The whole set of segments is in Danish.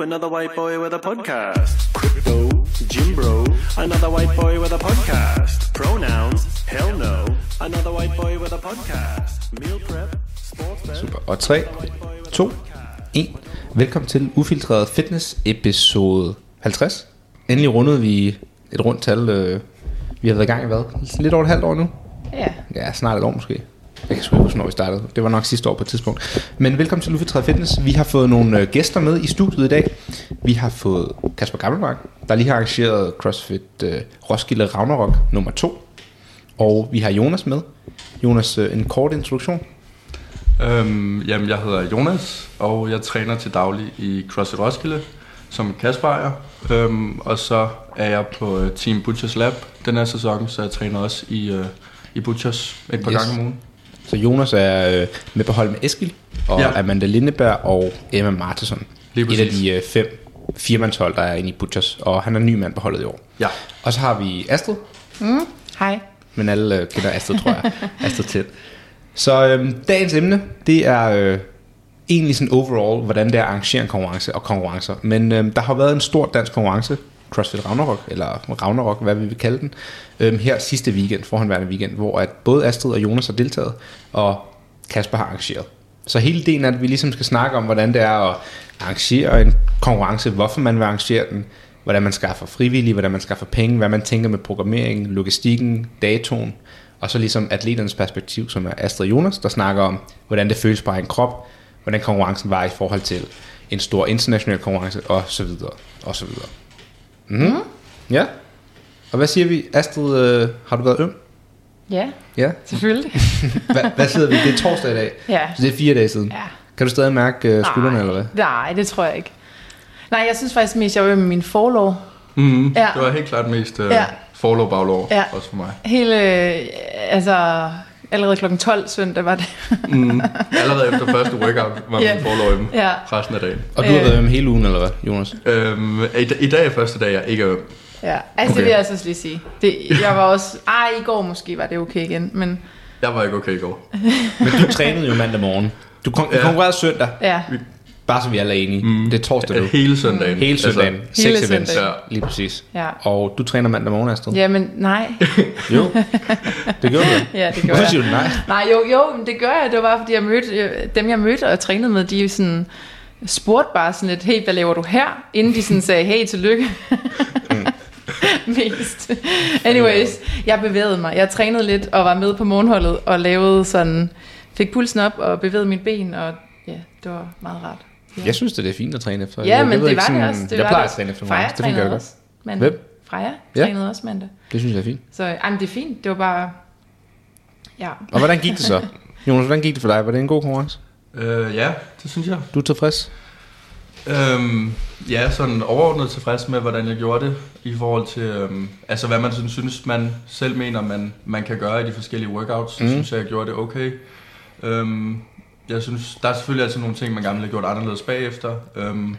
Ooh, another white boy with a podcast. Crypto, Jim Bro, another white boy with a podcast. Pronouns, hell no, another white boy with a podcast. Meal prep, sports. Super. Og 3, 2, 1. Velkommen til Ufiltreret Fitness episode 50. Endelig rundede vi et rundt tal. Øh, vi har været i gang i hvad? Lidt over et halvt år nu? Ja. Ja, snart et år måske. Jeg kan huske, når vi startede. Det var nok sidste år på et tidspunkt. Men velkommen til Ufiltreret Fitness. Vi har fået nogle øh, gæster med i studiet i dag. Vi har fået Kasper Gammelmark, der lige har arrangeret CrossFit øh, Roskilde Ragnarok nummer 2. Og vi har Jonas med. Jonas, øh, en kort introduktion. Øhm, jamen, jeg hedder Jonas, og jeg træner til daglig i CrossFit Roskilde som Kasper ejer. Øhm, og så er jeg på Team Butchers Lab den her sæson, så jeg træner også i, øh, i Butchers et par yes. gange om ugen. Så Jonas er øh, med på hold med Eskil, og ja. Amanda Lindeberg og Emma Martinsson. Lige Et af de øh, fem firmandshold, der er inde i Butchers, og han er ny mand på holdet i år. Ja. Og så har vi Astrid, Hej. men alle øh, kender Astrid, tror jeg. Astrid til. Så øh, dagens emne, det er øh, egentlig sådan overall, hvordan det er at arrangere en konkurrence og konkurrencer. Men øh, der har været en stor dansk konkurrence, CrossFit Ragnarok, eller Ragnarok, hvad vi vil kalde den, øhm, her sidste weekend, forhåndværende weekend, hvor at både Astrid og Jonas har deltaget, og Kasper har arrangeret. Så hele delen er, at vi ligesom skal snakke om, hvordan det er at arrangere en konkurrence, hvorfor man vil arrangere den, hvordan man skaffer frivillige, hvordan man skaffer penge, hvad man tænker med programmering, logistikken, datoen, og så ligesom atleternes perspektiv, som er Astrid og Jonas, der snakker om, hvordan det føles på en krop, hvordan konkurrencen var i forhold til en stor international konkurrence, og så videre, og så videre. Mm. Ja. Og hvad siger vi? Astrid, øh, har du været øm? Ja, Ja. selvfølgelig. Hvad, hvad sidder vi? Det er torsdag i dag, Ja. så det er fire dage siden. Ja. Kan du stadig mærke øh, skuldrene, Nej. eller hvad? Nej, det tror jeg ikke. Nej, jeg synes faktisk mest, jeg var med min forlov. Mm, Ja. Det var helt klart mest øh, Ja. ja. forlov baglov, Ja. også for mig. Hele, øh, altså, allerede klokken 12 søndag var det. Mm, allerede efter første workout var Ja. min forlov øm Ja. resten af dagen. Og du har Øh. været øm hele ugen, eller hvad, Jonas? Øhm, i, I dag er første dag, jeg ikke er øm. Ja, altså Okay. det vil jeg altså også lige sige. Det, jeg var også, ej, i går måske var det okay igen, men Jeg var ikke okay i går. Men du trænede jo mandag morgen. Du kon- Ja. konkurrerede søndag, ja. Bare så vi alle er enige. Mm. Det er torsdag nu. Hele søndagen. Hele søndagen. Altså, Seks Hele events. søndagen. Lige præcis. Ja. Og du træner mandag morgen, Astrid? Jamen, nej. Jo. Det gjorde du. Ja, det gør Hvorfor jeg. siger du nej? Nej, jo, jo, men det gør jeg. Det var bare, fordi jeg mødte, øh, dem jeg mødte og trænede med, de sådan, spurgte bare sådan lidt, hey, hvad laver du her? Inden de sådan sagde, hey, tillykke. Mest. Anyways, jeg bevægede mig. Jeg trænede lidt og var med på morgenholdet og lavede sådan, fik pulsen op og bevægede mine ben, og ja, det var meget rart. Ja, Jeg synes, det er fint at træne efter. ja jeg, men jeg det ikke var sådan, det også. Det jeg plejer det at træne efter Freja konkurrence. Det fungerer godt. også mandag. Hvem? Freja Ja. trænede også mandag. Det synes jeg er fint. Så ej, det er fint. Det var bare... Ja. Og hvordan gik det så? Jonas, hvordan gik det for dig? Var det en god konkurrence? Øh, ja, det synes jeg. Du er tilfreds? Øhm, ja, sådan overordnet tilfreds med, hvordan jeg gjorde det, i forhold til, øhm, altså hvad man sådan synes, man selv mener, man, man kan gøre i de forskellige workouts, så Mm. synes jeg, jeg gjorde det okay. Øhm, jeg synes, der er selvfølgelig altid nogle ting, man gerne ville have gjort anderledes bagefter, øhm,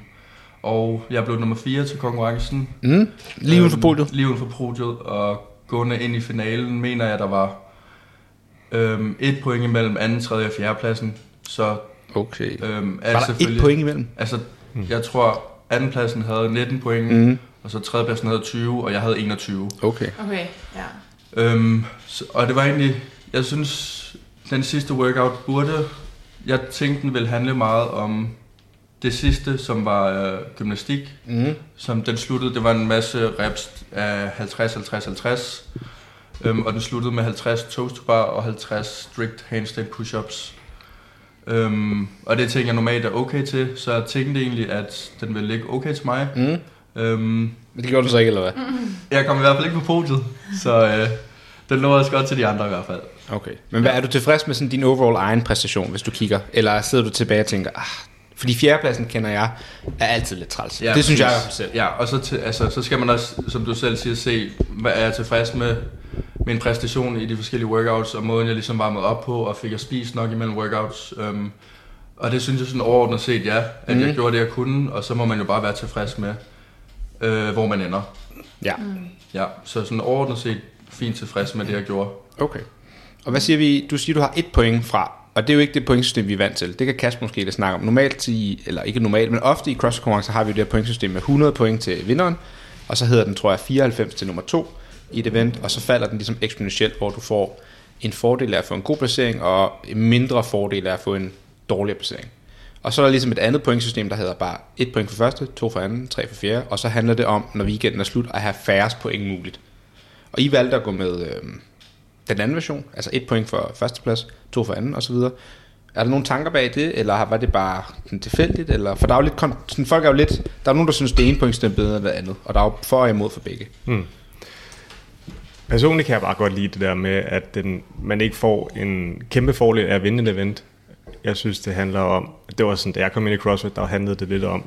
og jeg blev nummer 4 til konkurrencen. Mm. Lige uden for podiet? Lige uden for podiet, og gående ind i finalen, mener jeg, der var øhm, et point imellem anden, tredje og fjerde pladsen, så Okay. øhm, er Var der selvfølgelig- et point imellem? Altså, jeg tror, andenpladsen havde 19 point, Mm. og så tredjepladsen havde 20, og jeg havde 21. Okay. Okay, ja. Øhm, så, og det var egentlig, jeg synes, den sidste workout burde, jeg tænkte, den ville handle meget om det sidste, som var øh, gymnastik, Mm. som den sluttede, det var en masse reps af 50, 50, 50, øhm, og den sluttede med 50 toast to bar og 50 strict handstand push-ups. Øhm, og det tænker jeg normalt er okay til, så jeg tænkte egentlig, at den ville ligge okay til mig. Mm. Øhm, Men det gjorde du så ikke, eller hvad? jeg kom i hvert fald ikke på podiet, så øh, den lå også godt til de andre i hvert fald. Okay. Men hvad, er du tilfreds med sådan din overall egen præstation, hvis du kigger? Eller sidder du tilbage og tænker, ah, fordi fjerdepladsen kender jeg, er altid lidt træls. Ja, det synes jeg hvert fald selv. Ja, og så, til, altså, så skal man også, som du selv siger, se, hvad er jeg tilfreds med min præstation i de forskellige workouts, og måden jeg ligesom varmede op på, og fik jeg spist nok imellem workouts. Øhm, og det synes jeg sådan overordnet set, ja, at mm. jeg gjorde det, jeg kunne, og så må man jo bare være tilfreds med, øh, hvor man ender. Ja, Ja, så sådan overordnet set fint tilfreds med det, jeg gjorde. okay. Og hvad siger vi? Du siger, du har et point fra og det er jo ikke det pointsystem, vi er vant til. Det kan Kasper måske lidt snakke om. Normalt i, eller ikke normalt, men ofte i cross konkurrencer har vi jo det her pointsystem med 100 point til vinderen, og så hedder den, tror jeg, 94 til nummer 2 i et event, og så falder den ligesom eksponentielt, hvor du får en fordel af at få en god placering, og en mindre fordel af at få en dårligere placering. Og så er der ligesom et andet pointsystem, der hedder bare et point for første, to for anden, tre for fjerde, og så handler det om, når weekenden er slut, at have færrest point muligt. Og I valgte at gå med øh, den anden version, altså et point for førsteplads, to for anden osv. Er der nogle tanker bag det, eller var det bare sådan tilfældigt? Eller, for der er jo lidt, sådan, folk er jo lidt, der er nogen, der synes, det ene pointsystem er bedre end det andet, og der er jo for og imod for begge. Personligt kan jeg bare godt lide det der med, at den, man ikke får en kæmpe fordel af at vinde et event. Jeg synes, det handler om, det var sådan, da jeg kom ind i CrossFit, der handlede det lidt om,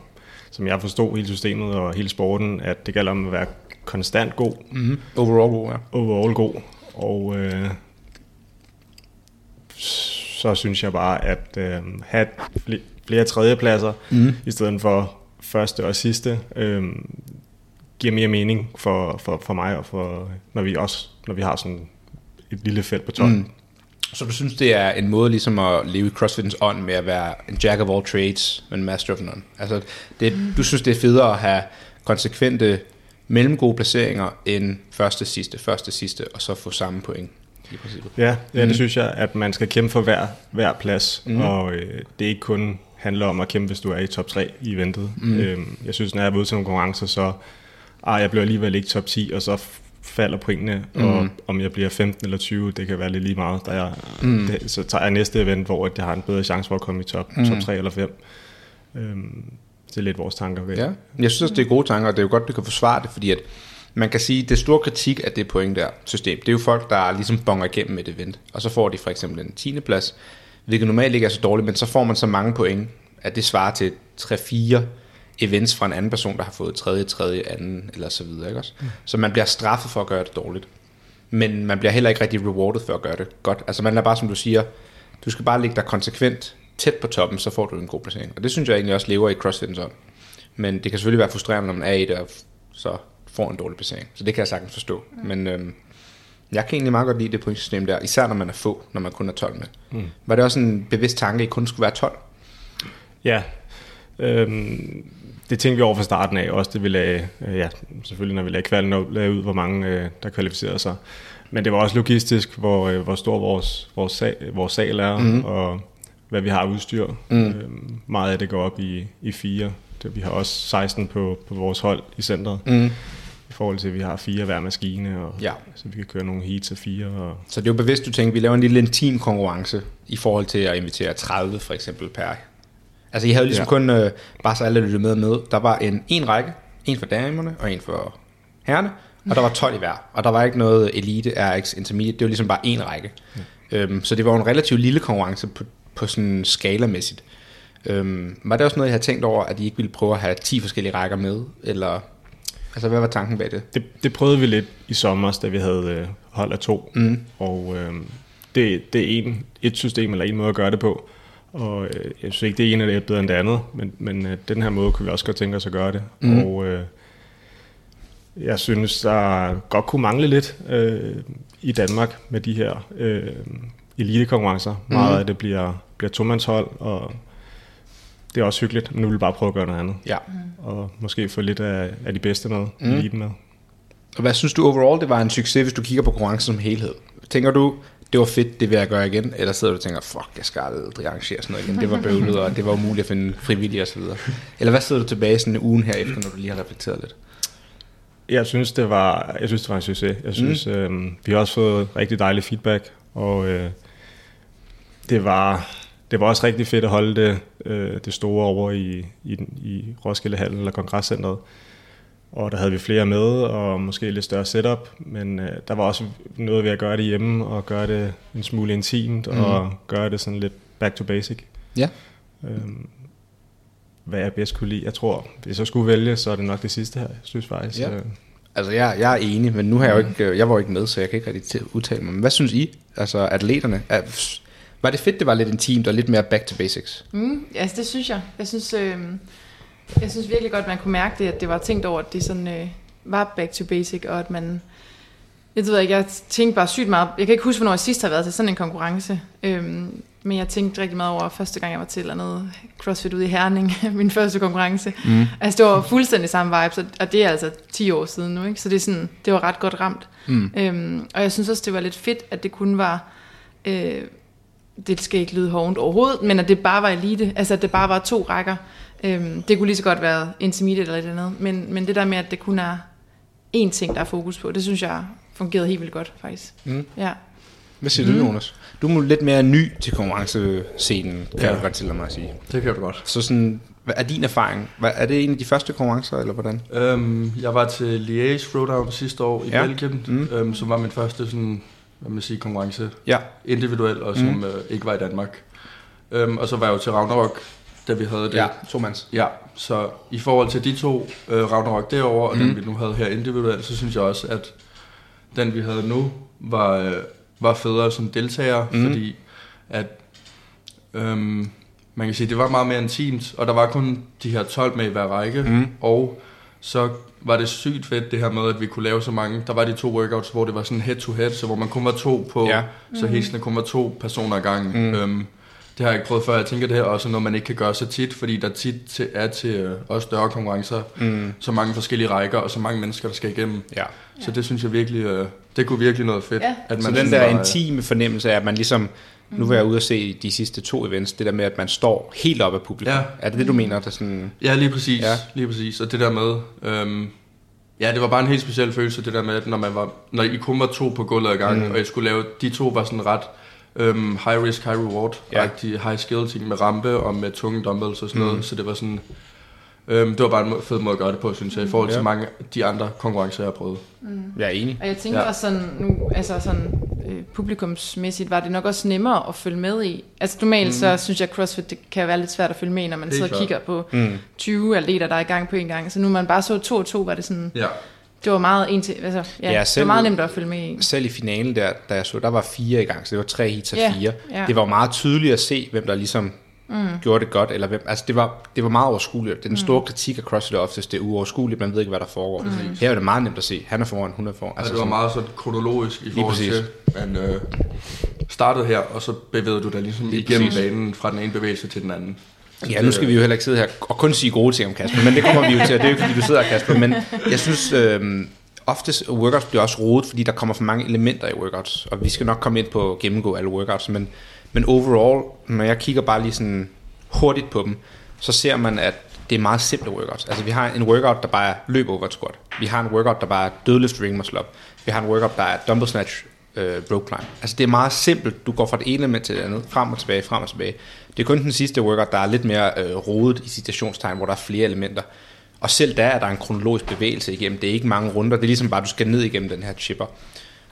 som jeg forstod hele systemet og hele sporten, at det gælder om at være konstant god, Mm-hmm. Overall god, ja. overall god, og øh, så synes jeg bare, at øh, have fl- flere tredjepladser, mm. i stedet for første og sidste, øh, giver mere mening for, for, for mig, og for, når vi også når vi har sådan et lille felt på 12. Mm. Så du synes, det er en måde ligesom at leve i CrossFitens ånd med at være en jack of all trades, men master of none? Altså, det, du synes, det er federe at have konsekvente mellemgode placeringer end første, sidste, første, sidste, og så få samme point i princippet. Ja, ja mm. det synes jeg, at man skal kæmpe for hver, hver plads, mm. og øh, det er ikke kun handler om at kæmpe, hvis du er i top 3 i eventet. Mm. Øhm, jeg synes, når jeg er ude til nogle konkurrencer, så ah, jeg bliver alligevel ikke top 10, og så falder pointene, mm. og om jeg bliver 15 eller 20, det kan være lidt lige meget. Der jeg, mm. det, så tager jeg næste event, hvor jeg har en bedre chance for at komme i top, mm. top 3 eller 5. Øhm, det er lidt vores tanker ved. Ja, jeg synes også, det er gode tanker, og det er jo godt, du kan forsvare det, fordi at man kan sige, at det store kritik af det point der system, det er jo folk, der ligesom bonger igennem et event, og så får de for eksempel en 10. plads, hvilket normalt ikke er så dårligt, men så får man så mange point, at det svarer til 3-4 events fra en anden person, der har fået tredje, tredje, anden, eller så videre, ikke også? Mm. Så man bliver straffet for at gøre det dårligt. Men man bliver heller ikke rigtig rewarded for at gøre det godt. Altså man er bare, som du siger, du skal bare ligge dig konsekvent tæt på toppen, så får du en god placering. Og det synes jeg egentlig også lever i CrossFitens ånd. Men det kan selvfølgelig være frustrerende, når man er i det, og så får en dårlig placering. Så det kan jeg sagtens forstå. Men øhm, jeg kan egentlig meget godt lide det pointsystem der, især når man er få, når man kun er 12 med. Mm. Var det også en bevidst tanke, at I kun skulle være 12? Ja, øhm, det tænkte vi over fra starten af også, det vi lagde, øh, ja, selvfølgelig når vi lagde kvalden op, lagde ud, hvor mange øh, der kvalificerede sig. Men det var også logistisk, hvor, øh, hvor stor vores, vores, sal, vores sal er, mm. og hvad vi har udstyr. Mm. Øhm, meget af det går op i, i fire. Det, vi har også 16 på, på vores hold i centret. Mm. I forhold til, at vi har fire hver maskine, og, Ja. så vi kan køre nogle heats af fire. Og, Så det er jo bevidst, du tænker, vi laver en lille intim konkurrence i forhold til at invitere 30 for eksempel per. Altså I havde ligesom ja. Kun, øh, bare så alle lyttede med med, der var en, en række, en for damerne og en for herrerne, og der var 12 i hver. Og der var ikke noget elite, RX, intermediate, det var ligesom bare en række. Ja. Øhm, så det var en relativt lille konkurrence på, på sådan skalamæssigt. Øhm, var det også noget, jeg havde tænkt over, at I ikke ville prøve at have 10 forskellige rækker med? Eller, altså hvad var tanken bag det? det, det prøvede vi lidt i sommer, da vi havde øh, hold af to. Mm. Og øh, det, det er en, et system eller en måde at gøre det på. Og øh, jeg synes ikke, det ene er bedre end det andet, men, men øh, den her måde kunne vi også godt tænke os at gøre det. Mm. Og øh, jeg synes, der godt kunne mangle lidt øh, i Danmark med de her øh, elitekonkurrencer. Mm. Meget af det bliver, bliver tomandshold, og det er også hyggeligt, men nu vil vi bare prøve at gøre noget andet. Ja. Og måske få lidt af, af de bedste med, mm. eliten med. Og hvad synes du overall, det var en succes, hvis du kigger på konkurrencen som helhed? Tænker du, det var fedt, det vil jeg gøre igen? Eller sidder du og tænker, fuck, jeg skal aldrig arrangere sådan noget igen. Det var bøvlet, og det var umuligt at finde frivillige og så videre. Eller hvad sidder du tilbage sådan en ugen her efter, når du lige har reflekteret lidt? Jeg synes, det var, jeg synes, det var en succes. Jeg synes, mm. øhm, vi har også fået rigtig dejlig feedback, og øh, det, var, det var også rigtig fedt at holde det, øh, det store over i, i, i Roskilde Hallen eller Kongresscenteret. Og der havde vi flere med, og måske lidt større setup, men øh, der var også noget ved at gøre det hjemme, og gøre det en smule intimt, mm. og gøre det sådan lidt back to basic. Ja. Øhm, hvad jeg bedst kunne lide. Jeg tror, hvis jeg skulle vælge, så er det nok det sidste her, jeg synes faktisk. Ja. øh, Altså, jeg, jeg er enig, men nu har jeg jo ikke, øh, jeg var jo ikke med, så jeg kan ikke rigtig udtale mig. Men hvad synes I? Altså, atleterne, er, var det fedt, det var lidt intimt og lidt mere back to basics? Mm, altså det synes jeg. Jeg synes, øh, jeg synes virkelig godt, man kunne mærke det, at det var tænkt over, at det sådan, øh, var back to basic, og at man jeg ved ikke, jeg tænkte bare sygt meget. Jeg kan ikke huske, hvornår jeg sidst har været til sådan en konkurrence. Øhm, men jeg tænkte rigtig meget over første gang, jeg var til eller andet CrossFit ude i Herning, min første konkurrence. Mm. Altså det var fuldstændig samme vibe, så, og det er altså 10 år siden nu, ikke? så det, er sådan, det var ret godt ramt. Mm. Øhm, og jeg synes også, det var lidt fedt, at det kun var, øh, det skal ikke lyde hårdt overhovedet, men at det bare var elite, altså at det bare var to rækker. Øhm, det kunne lige så godt være intermediate eller et eller andet, men, men det der med, at det kun er én ting, der er fokus på, det synes jeg fungerede helt vildt godt, faktisk. Mm. Ja. Hvad siger mm. du, Jonas? Du er lidt mere ny til konkurrencescenen, kan Ja. jeg godt til mig at sige. Det kan du godt. Så sådan, hvad er din erfaring? Hvad, er det en af de første konkurrencer, eller hvordan? Øhm, jeg var til Liège Throwdown sidste år i Ja. Belgien, Mm. øhm, som var min første sådan, hvad man sige, konkurrence Ja. individuel, og som Mm. øh, ikke var i Danmark. Øhm, og så var jeg jo til Ragnarok, da vi havde det. Ja, to mands. Ja, så i forhold til de to, øh, Ragnarok derovre, og mm. den vi nu havde her individuelt, så synes jeg også, at den vi havde nu, var, øh, var federe som deltager, Mm. mm. fordi at, øhm, man kan sige, det var meget mere intimt, og der var kun de her 12 med i hver række, Mm. og så var det sygt fedt det her med, at vi kunne lave så mange. Der var de to workouts, hvor det var sådan head to head, så hvor man kun var to på, Ja. ja. så helst kun var to personer ad gangen. Mm. Mm. Øhm, det har jeg ikke prøvet før. Jeg tænker, det er også noget, man ikke kan gøre så tit, fordi der tit til, er til øh, også større konkurrencer, Mm. så mange forskellige rækker, og så mange mennesker, der skal igennem. Ja. Så det synes jeg virkelig, øh, det kunne virkelig noget fedt. Ja. At Så man den sådan der var, øh, intime fornemmelse af, at man ligesom... Nu var jeg ude at se de sidste to events, det der med, at man står helt op af publikum. Ja. Er det det, du mener? Der sådan, Ja, lige præcis. Ja. Lige præcis. Og det der med... Øhm, ja, det var bare en helt speciel følelse, det der med, at når, man var, når I kun var to på gulvet ad gangen, Mm. mm. og I skulle lave... De to var sådan ret øhm, high risk, high reward. Ja. Ja. Rigtig high skill ting med rampe og med tunge dumbbells og sådan Mm. noget. Så det var sådan... Øhm, det var bare en fed måde at gøre det på, synes jeg, i forhold til Ja. mange af de andre konkurrencer, jeg har prøvet. jeg er enig. Og jeg tænker Ja. også sådan, nu, altså sådan øh, publikumsmæssigt, var det nok også nemmere at følge med i. Altså normalt mm. så synes jeg, at CrossFit det kan være lidt svært at følge med når man Helt sidder og kigger på Mm. 20 atleter, der er i gang på en gang. Så nu man bare så to og to, var det sådan, Ja. det var meget en til, altså, ja, Ja, det selv- var meget nemt at følge med i. Selv i finalen der, da jeg så, der var fire i gang, så det var tre heats af Ja, fire. ja. Det var meget tydeligt at se, hvem der ligesom mm. gjorde det godt, eller hvem, altså det var, det var meget overskueligt. Det er den store Mm. kritik af CrossFit oftest, det er uoverskueligt, man ved ikke, hvad der foregår. Mm. Her er det meget nemt at se, han er foran, hun er foran. Altså, det var meget sådan kronologisk i forhold præcis. til, at man øh, startede her, og så bevægede du dig ligesom Lige igennem præcis. banen fra den ene bevægelse til den anden. Så Ja, det, nu skal vi jo heller ikke sidde her og kun sige gode ting om Kasper, men det kommer vi jo til, og det er jo ikke, fordi du sidder her, Kasper, men jeg synes, øh, oftest workouts bliver også rodet, fordi der kommer for mange elementer i workouts, og vi skal nok komme ind på at gennemgå alle workouts, men, men overall, når jeg kigger bare lige sådan hurtigt på dem, så ser man, at det er meget simple workouts. Altså vi har en workout, der bare er løb over et squat. Vi har en workout, der bare er dødløft ring muscle up. Vi har en workout, der er dumbbell snatch øh, rope climb. Altså det er meget simpelt. Du går fra det ene element til det andet, frem og tilbage, frem og tilbage. Det er kun den sidste workout, der er lidt mere øh, rodet i citationstegn, hvor der er flere elementer. Og selv der er der en kronologisk bevægelse igennem. Det er ikke mange runder. Det er ligesom bare, du skal ned igennem den her chipper.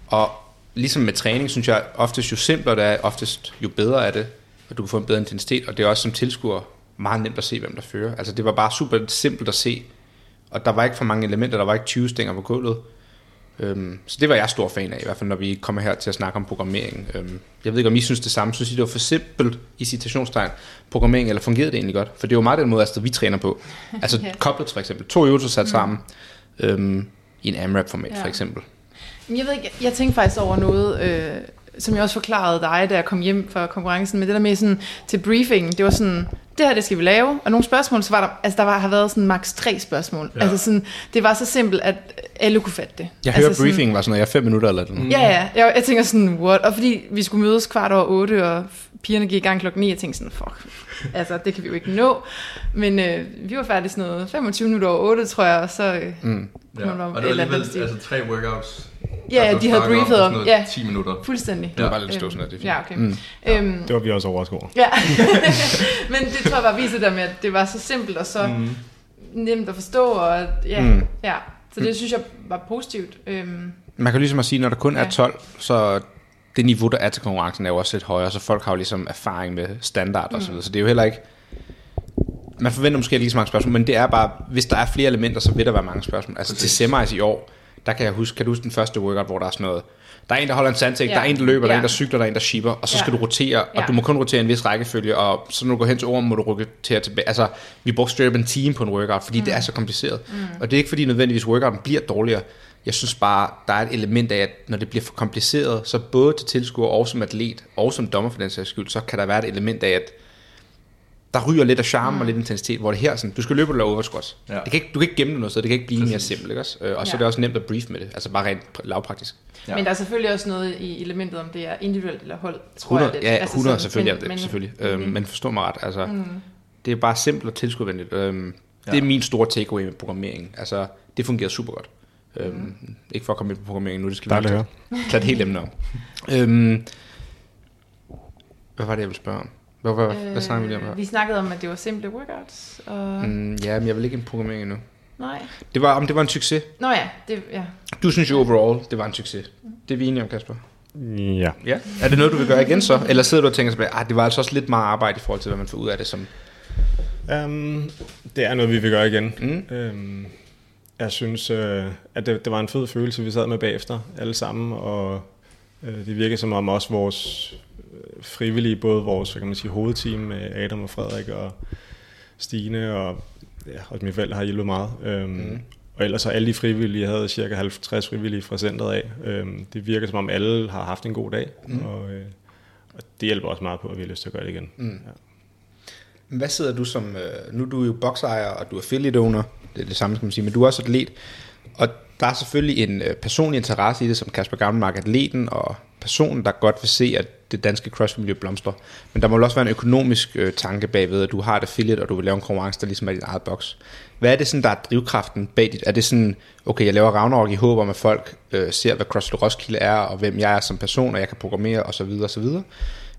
Og ligesom med træning, synes jeg oftest jo simplere det er, oftest jo bedre er det, og du kan få en bedre intensitet, og det er også som tilskuer meget nemt at se, hvem der fører. Altså det var bare super simpelt at se, og der var ikke for mange elementer, der var ikke 20 stænger på gulvet. Øhm, så det var jeg stor fan af, i hvert fald når vi kommer her til at snakke om programmering. Øhm, jeg ved ikke, om I synes det samme. Synes I, det var for simpelt i citationstegn programmering, eller fungerede det egentlig godt? For det er jo meget den måde, altså, vi træner på. Altså Ja. koblet for eksempel. To øvelser sat sammen øhm, i en AMRAP-format Ja. for eksempel. Men Jeg ved ikke, jeg tænkte faktisk over noget, øh, som jeg også forklarede dig, da jeg kom hjem fra konkurrencen, med det der med sådan, til briefingen, det var sådan, det her, det skal vi lave, og nogle spørgsmål, så var der, altså der var, har været sådan maks tre spørgsmål. Ja. Altså sådan, det var så simpelt, at alle kunne fatte det. Jeg altså hører, briefing var sådan noget, jeg er fem minutter eller sådan. Ja, ja, jeg, jeg tænker sådan, what? Og fordi vi skulle mødes kvart over otte, og pigerne gik i gang klokken 9, jeg tænkte sådan, fuck, altså det kan vi jo ikke nå. Men øh, vi var færdige sådan noget 25 minutter over 8, tror jeg, og så øh, Mm. Ja. Og det et var alligevel altså, tre workouts. Ja, ja, de havde briefet om, ja. noget 10 minutter. Fuldstændig. Det var bare lidt stå sådan noget, det er fint. Ja, okay. Mm. Øhm, Det var vi også overrasket over. Ja, men det tror jeg bare viser der med, at det var så simpelt og så mm. Mm. nemt at forstå, og ja, Mm. mm. ja. Så det synes jeg var positivt. Øhm, Man kan ligesom at sige, når der kun er Ja. 12, så det niveau, der er til konkurrencen, er jo også lidt højere, så folk har jo ligesom erfaring med standard og så videre. Så det er jo heller ikke... Man forventer måske ikke lige så mange spørgsmål, men det er bare, hvis der er flere elementer, så vil der være mange spørgsmål. Altså til Præcis. semis i år, der kan jeg huske, kan du huske den første workout, hvor der er sådan noget, der er en, der holder en sandsæk, Ja. der er en, der løber, der er Ja. en, der cykler, der er en, der shipper, og så Ja. skal du rotere, og Ja. du må kun rotere en vis rækkefølge, og så når du går hen til ormen, må du rotere tilbage. Altså, vi brugte straight en time på en workout, fordi mm. det er så kompliceret. Mm. Og det er ikke fordi nødvendigvis workouten bliver dårligere, Jeg synes bare, der er et element af, at når det bliver for kompliceret, så både til tilskuer og som atlet, og som dommer for den sags skyld, så kan der være et element af, at der ryger lidt af charme mm. og lidt intensitet, hvor det her sådan, du skal løbe og lave oversquats. Ja. Ja. Det kan ikke, du kan ikke gemme det noget sted, det kan ikke blive mere simpelt, ikke også? Øh, Og så Ja. er det også nemt at brief med det, altså bare rent pr- lavpraktisk. Ja. Men der er selvfølgelig også noget i elementet, om det er individuelt eller hold, tror 100, jeg lidt. ja, Altså 100 sådan, selvfølgelig, men- det, men- selvfølgelig. Mm. Øhm, men forstå mig ret, altså, mm. det er bare simpelt og tilskuervenligt. Øhm, det er min store takeaway med programmering. Altså, det fungerer super godt. Øhm, Mm. Ikke for at komme ind på programmering nu, det skal Dejligt vi nok tage et helt emne om. øhm, hvad var det, jeg ville spørge om? Hvad, hvad, øh, hvad snakker vi om her? Vi snakkede om, at det var simple workouts, og... Mm. Ja, men jeg vil ikke ind på programmering endnu. Nej. Det var, om det var en succes. Nå ja, det, ja. Du synes jo overall, det var en succes. Det er vi enige om, Kasper. Ja. Ja. Er det noget, du vil gøre igen så? Eller sidder du og tænker tilbage, ah, det var altså også lidt meget arbejde i forhold til, hvad man får ud af det som... Um, det er noget, vi vil gøre igen. Mm. Um, jeg synes, uh, at det, det var en fed følelse, vi sad med bagefter, alle sammen, og det virker som om også vores øh, frivillige, både vores hvad kan man sige, hovedteam med Adam og Frederik og Stine og, ja, og mine forældre har hjulpet meget. Um, mm. Og ellers har alle de frivillige, jeg havde cirka 50 frivillige fra centret af. Um, det virker som om alle har haft en god dag, mm. og, og det hjælper også meget på, at vi har lyst til at gøre det igen. Mm. Ja. Hvad sidder du som... Øh, nu er du jo boksejer, og du er affiliate owner. Det er det samme, skal man sige. Men du er også atlet. Og der er selvfølgelig en øh, personlig interesse i det, som Kasper Gammelmark, atleten og personen, der godt vil se, at det danske crossfit-miljø blomstrer. Men der må vel også være en økonomisk øh, tanke bagved, at du har et affiliate, og du vil lave en konkurrence, der ligesom er din eget boks. Hvad er det sådan, der er drivkraften bag dit? Er det sådan, okay, jeg laver Ragnarok i håb om, at folk øh, ser, hvad CrossFit Roskilde er, og hvem jeg er som person, og jeg kan programmere, osv. osv.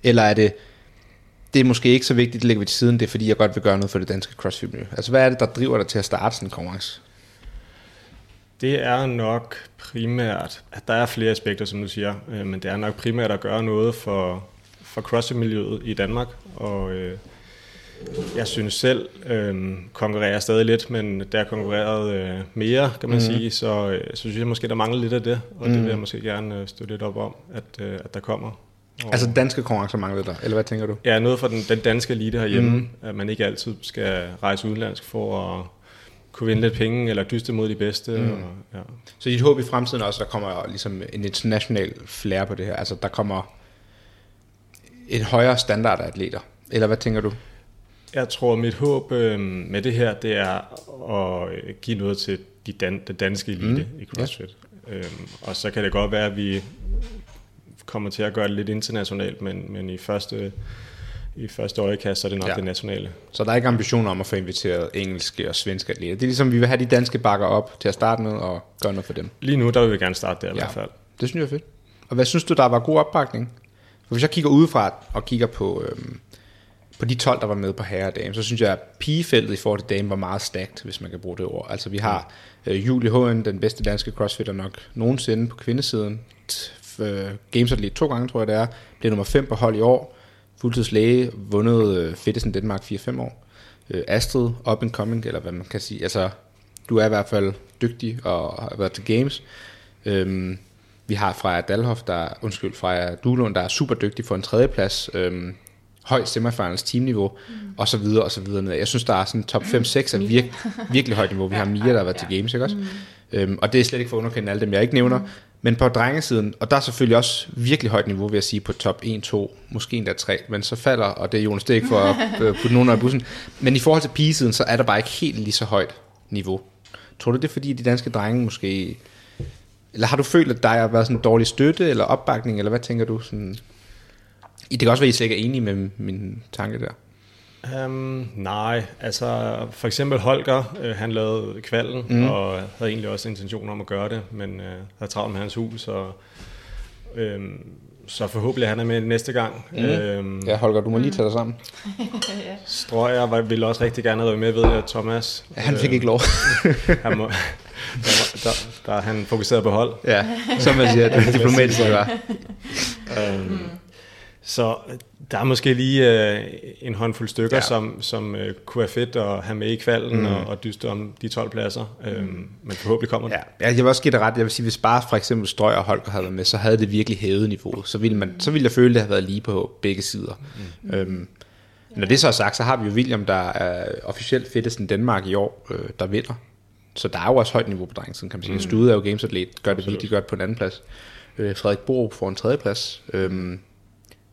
Eller er det, det er måske ikke så vigtigt, det ligger vi til siden, det er fordi, jeg godt vil gøre noget for det danske CrossFit-miljø. Altså, hvad er det, der driver dig til at starte sådan en konkurrence? Det er nok primært, at der er flere aspekter, som du siger, øh, men det er nok primært at gøre noget for, for CrossFit-miljøet i Danmark, og øh, jeg synes selv, øh, konkurrerer stadig lidt, men da jeg konkurreret øh, mere, kan man mm. sige, så, øh, så synes jeg måske, der mangler lidt af det, og mm. det vil jeg måske gerne øh, støtte lidt op om, at, øh, at der kommer. Og, Altså, danske konkurrencer mangler der, eller hvad tænker du? Ja, noget for den, den danske elite herhjemme, mm. at man ikke altid skal rejse udenlandsk for at kunne vinde lidt penge, eller dyste mod de bedste. Mm. Og, ja. Så dit håb i fremtiden også, der kommer ligesom en international flair på det her. Altså, der kommer et højere standard af atleter. Eller hvad tænker du? Jeg tror, mit håb øh, med det her, det er at øh, give noget til de dan- den danske elite mm. i CrossFit. Ja. Øhm, og så kan det godt være, at vi kommer til at gøre det lidt internationalt, men, men i første i første øjekast, så er det nok Ja. ja. det nationale. Så der er ikke ambitioner om at få inviteret engelske og svenske atleter. Det er ligesom, vi vil have de danske bakker op til at starte med og gøre noget for dem. Lige nu, der vil vi gerne starte der i hvert fald. Det synes jeg er fedt. Og hvad synes du, der var god opbakning? For hvis jeg kigger udefra og kigger på, øhm, på de 12, der var med på herre og dame, så synes jeg, at pigefeltet i forhold til dame var meget stærkt, hvis man kan bruge det ord. Altså vi har øh, Julie Håen, den bedste danske crossfitter nok nogensinde på kvindesiden. Øh, Gamesatlet to gange, tror jeg det er. Blev nummer 5 på hold i år. Fuldtidslæge, vundet øh, Fedtesen Danmark 4-5 år. Øh, Astrid, up and coming, eller hvad man kan sige. Altså, du er i hvert fald dygtig og har været til games. Øhm, vi har Freja Dalhoff, der er, undskyld, Freja Duelund, der er super dygtig for en tredjeplads. Øhm, højt semifinals teamniveau, mm. og så videre, og så videre. Jeg synes, der er sådan top 5-6 af virk, virkelig højt niveau. Vi har Mia, der har været til games, ikke også? Mm. Øhm, og det er slet ikke for at underkende alle dem, jeg ikke nævner. Mm. Men på drengesiden, og der er selvfølgelig også virkelig højt niveau, vil jeg sige, på top 1, 2, måske endda 3, men så falder, og det er Jonas, det er ikke for at øh, putte nogen af bussen, men i forhold til pigesiden, så er der bare ikke helt lige så højt niveau. Tror du, det er fordi, de danske drenge måske... Eller har du følt, at der har været sådan en dårlig støtte eller opbakning, eller hvad tænker du? Sådan... Det kan også være, at I slet ikke er enige med min tanke der. Um, nej, altså for eksempel Holger, øh, han lavede kvalden, mm. og havde egentlig også intention om at gøre det, men øh, havde travlt med hans hus, og øh, så forhåbentlig han er med næste gang. Mm. Øhm, Ja, Holger, du må lige tage dig sammen. Strøger var- ville også rigtig gerne have været med, ved jeg, Thomas. Ja, han fik ikke lov. Han, må, der, var- der, der, er han fokuseret på hold. ja, som man siger, det er diplomatisk at gøre. Øhm, Så der er måske lige øh, en håndfuld stykker, Ja. som, som øh, kunne være fedt at have med i kvalden mm. og, og dyste om de 12 pladser. Øhm, men forhåbentlig kommer det. Ja, jeg vil også give dig ret. Jeg vil sige, hvis bare for eksempel Strøg og Holger havde været med, så havde det virkelig hævet niveauet. Så ville, man, så ville jeg føle, at det havde været lige på begge sider. Mm. Øhm, når det så er sagt, så har vi jo William, der er officielt fedtesten Danmark i år, øh, der vinder. Så der er jo også højt niveau på drengsiden, kan man sige. Mm. Stude er jo gamesatlet, gør det virkelig godt på en anden plads. Øh, Frederik Borup får en tredje plads. Øhm,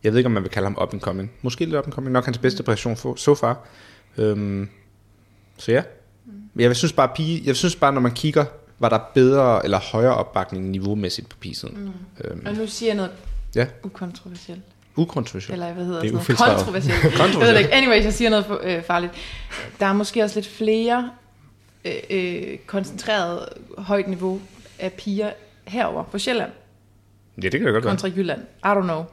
jeg ved ikke, om man vil kalde ham up and coming. Måske lidt up and coming. Nok hans bedste præstation for, so far. Øhm, så ja. Men jeg synes bare, pige, jeg synes bare, når man kigger, var der bedre eller højere opbakning niveaumæssigt på pigesiden. Mm. Øhm, Og nu siger jeg noget ja, ukontroversielt. ukontroversielt. Eller hvad hedder Det er sådan noget? Kontroversielt. jeg ved ikke. Anyways, jeg siger noget øh, farligt. Der er måske også lidt flere øh, øh, koncentreret højt niveau af piger herover på Sjælland Ja, det kan det godt være. kontra Jylland. I don't know.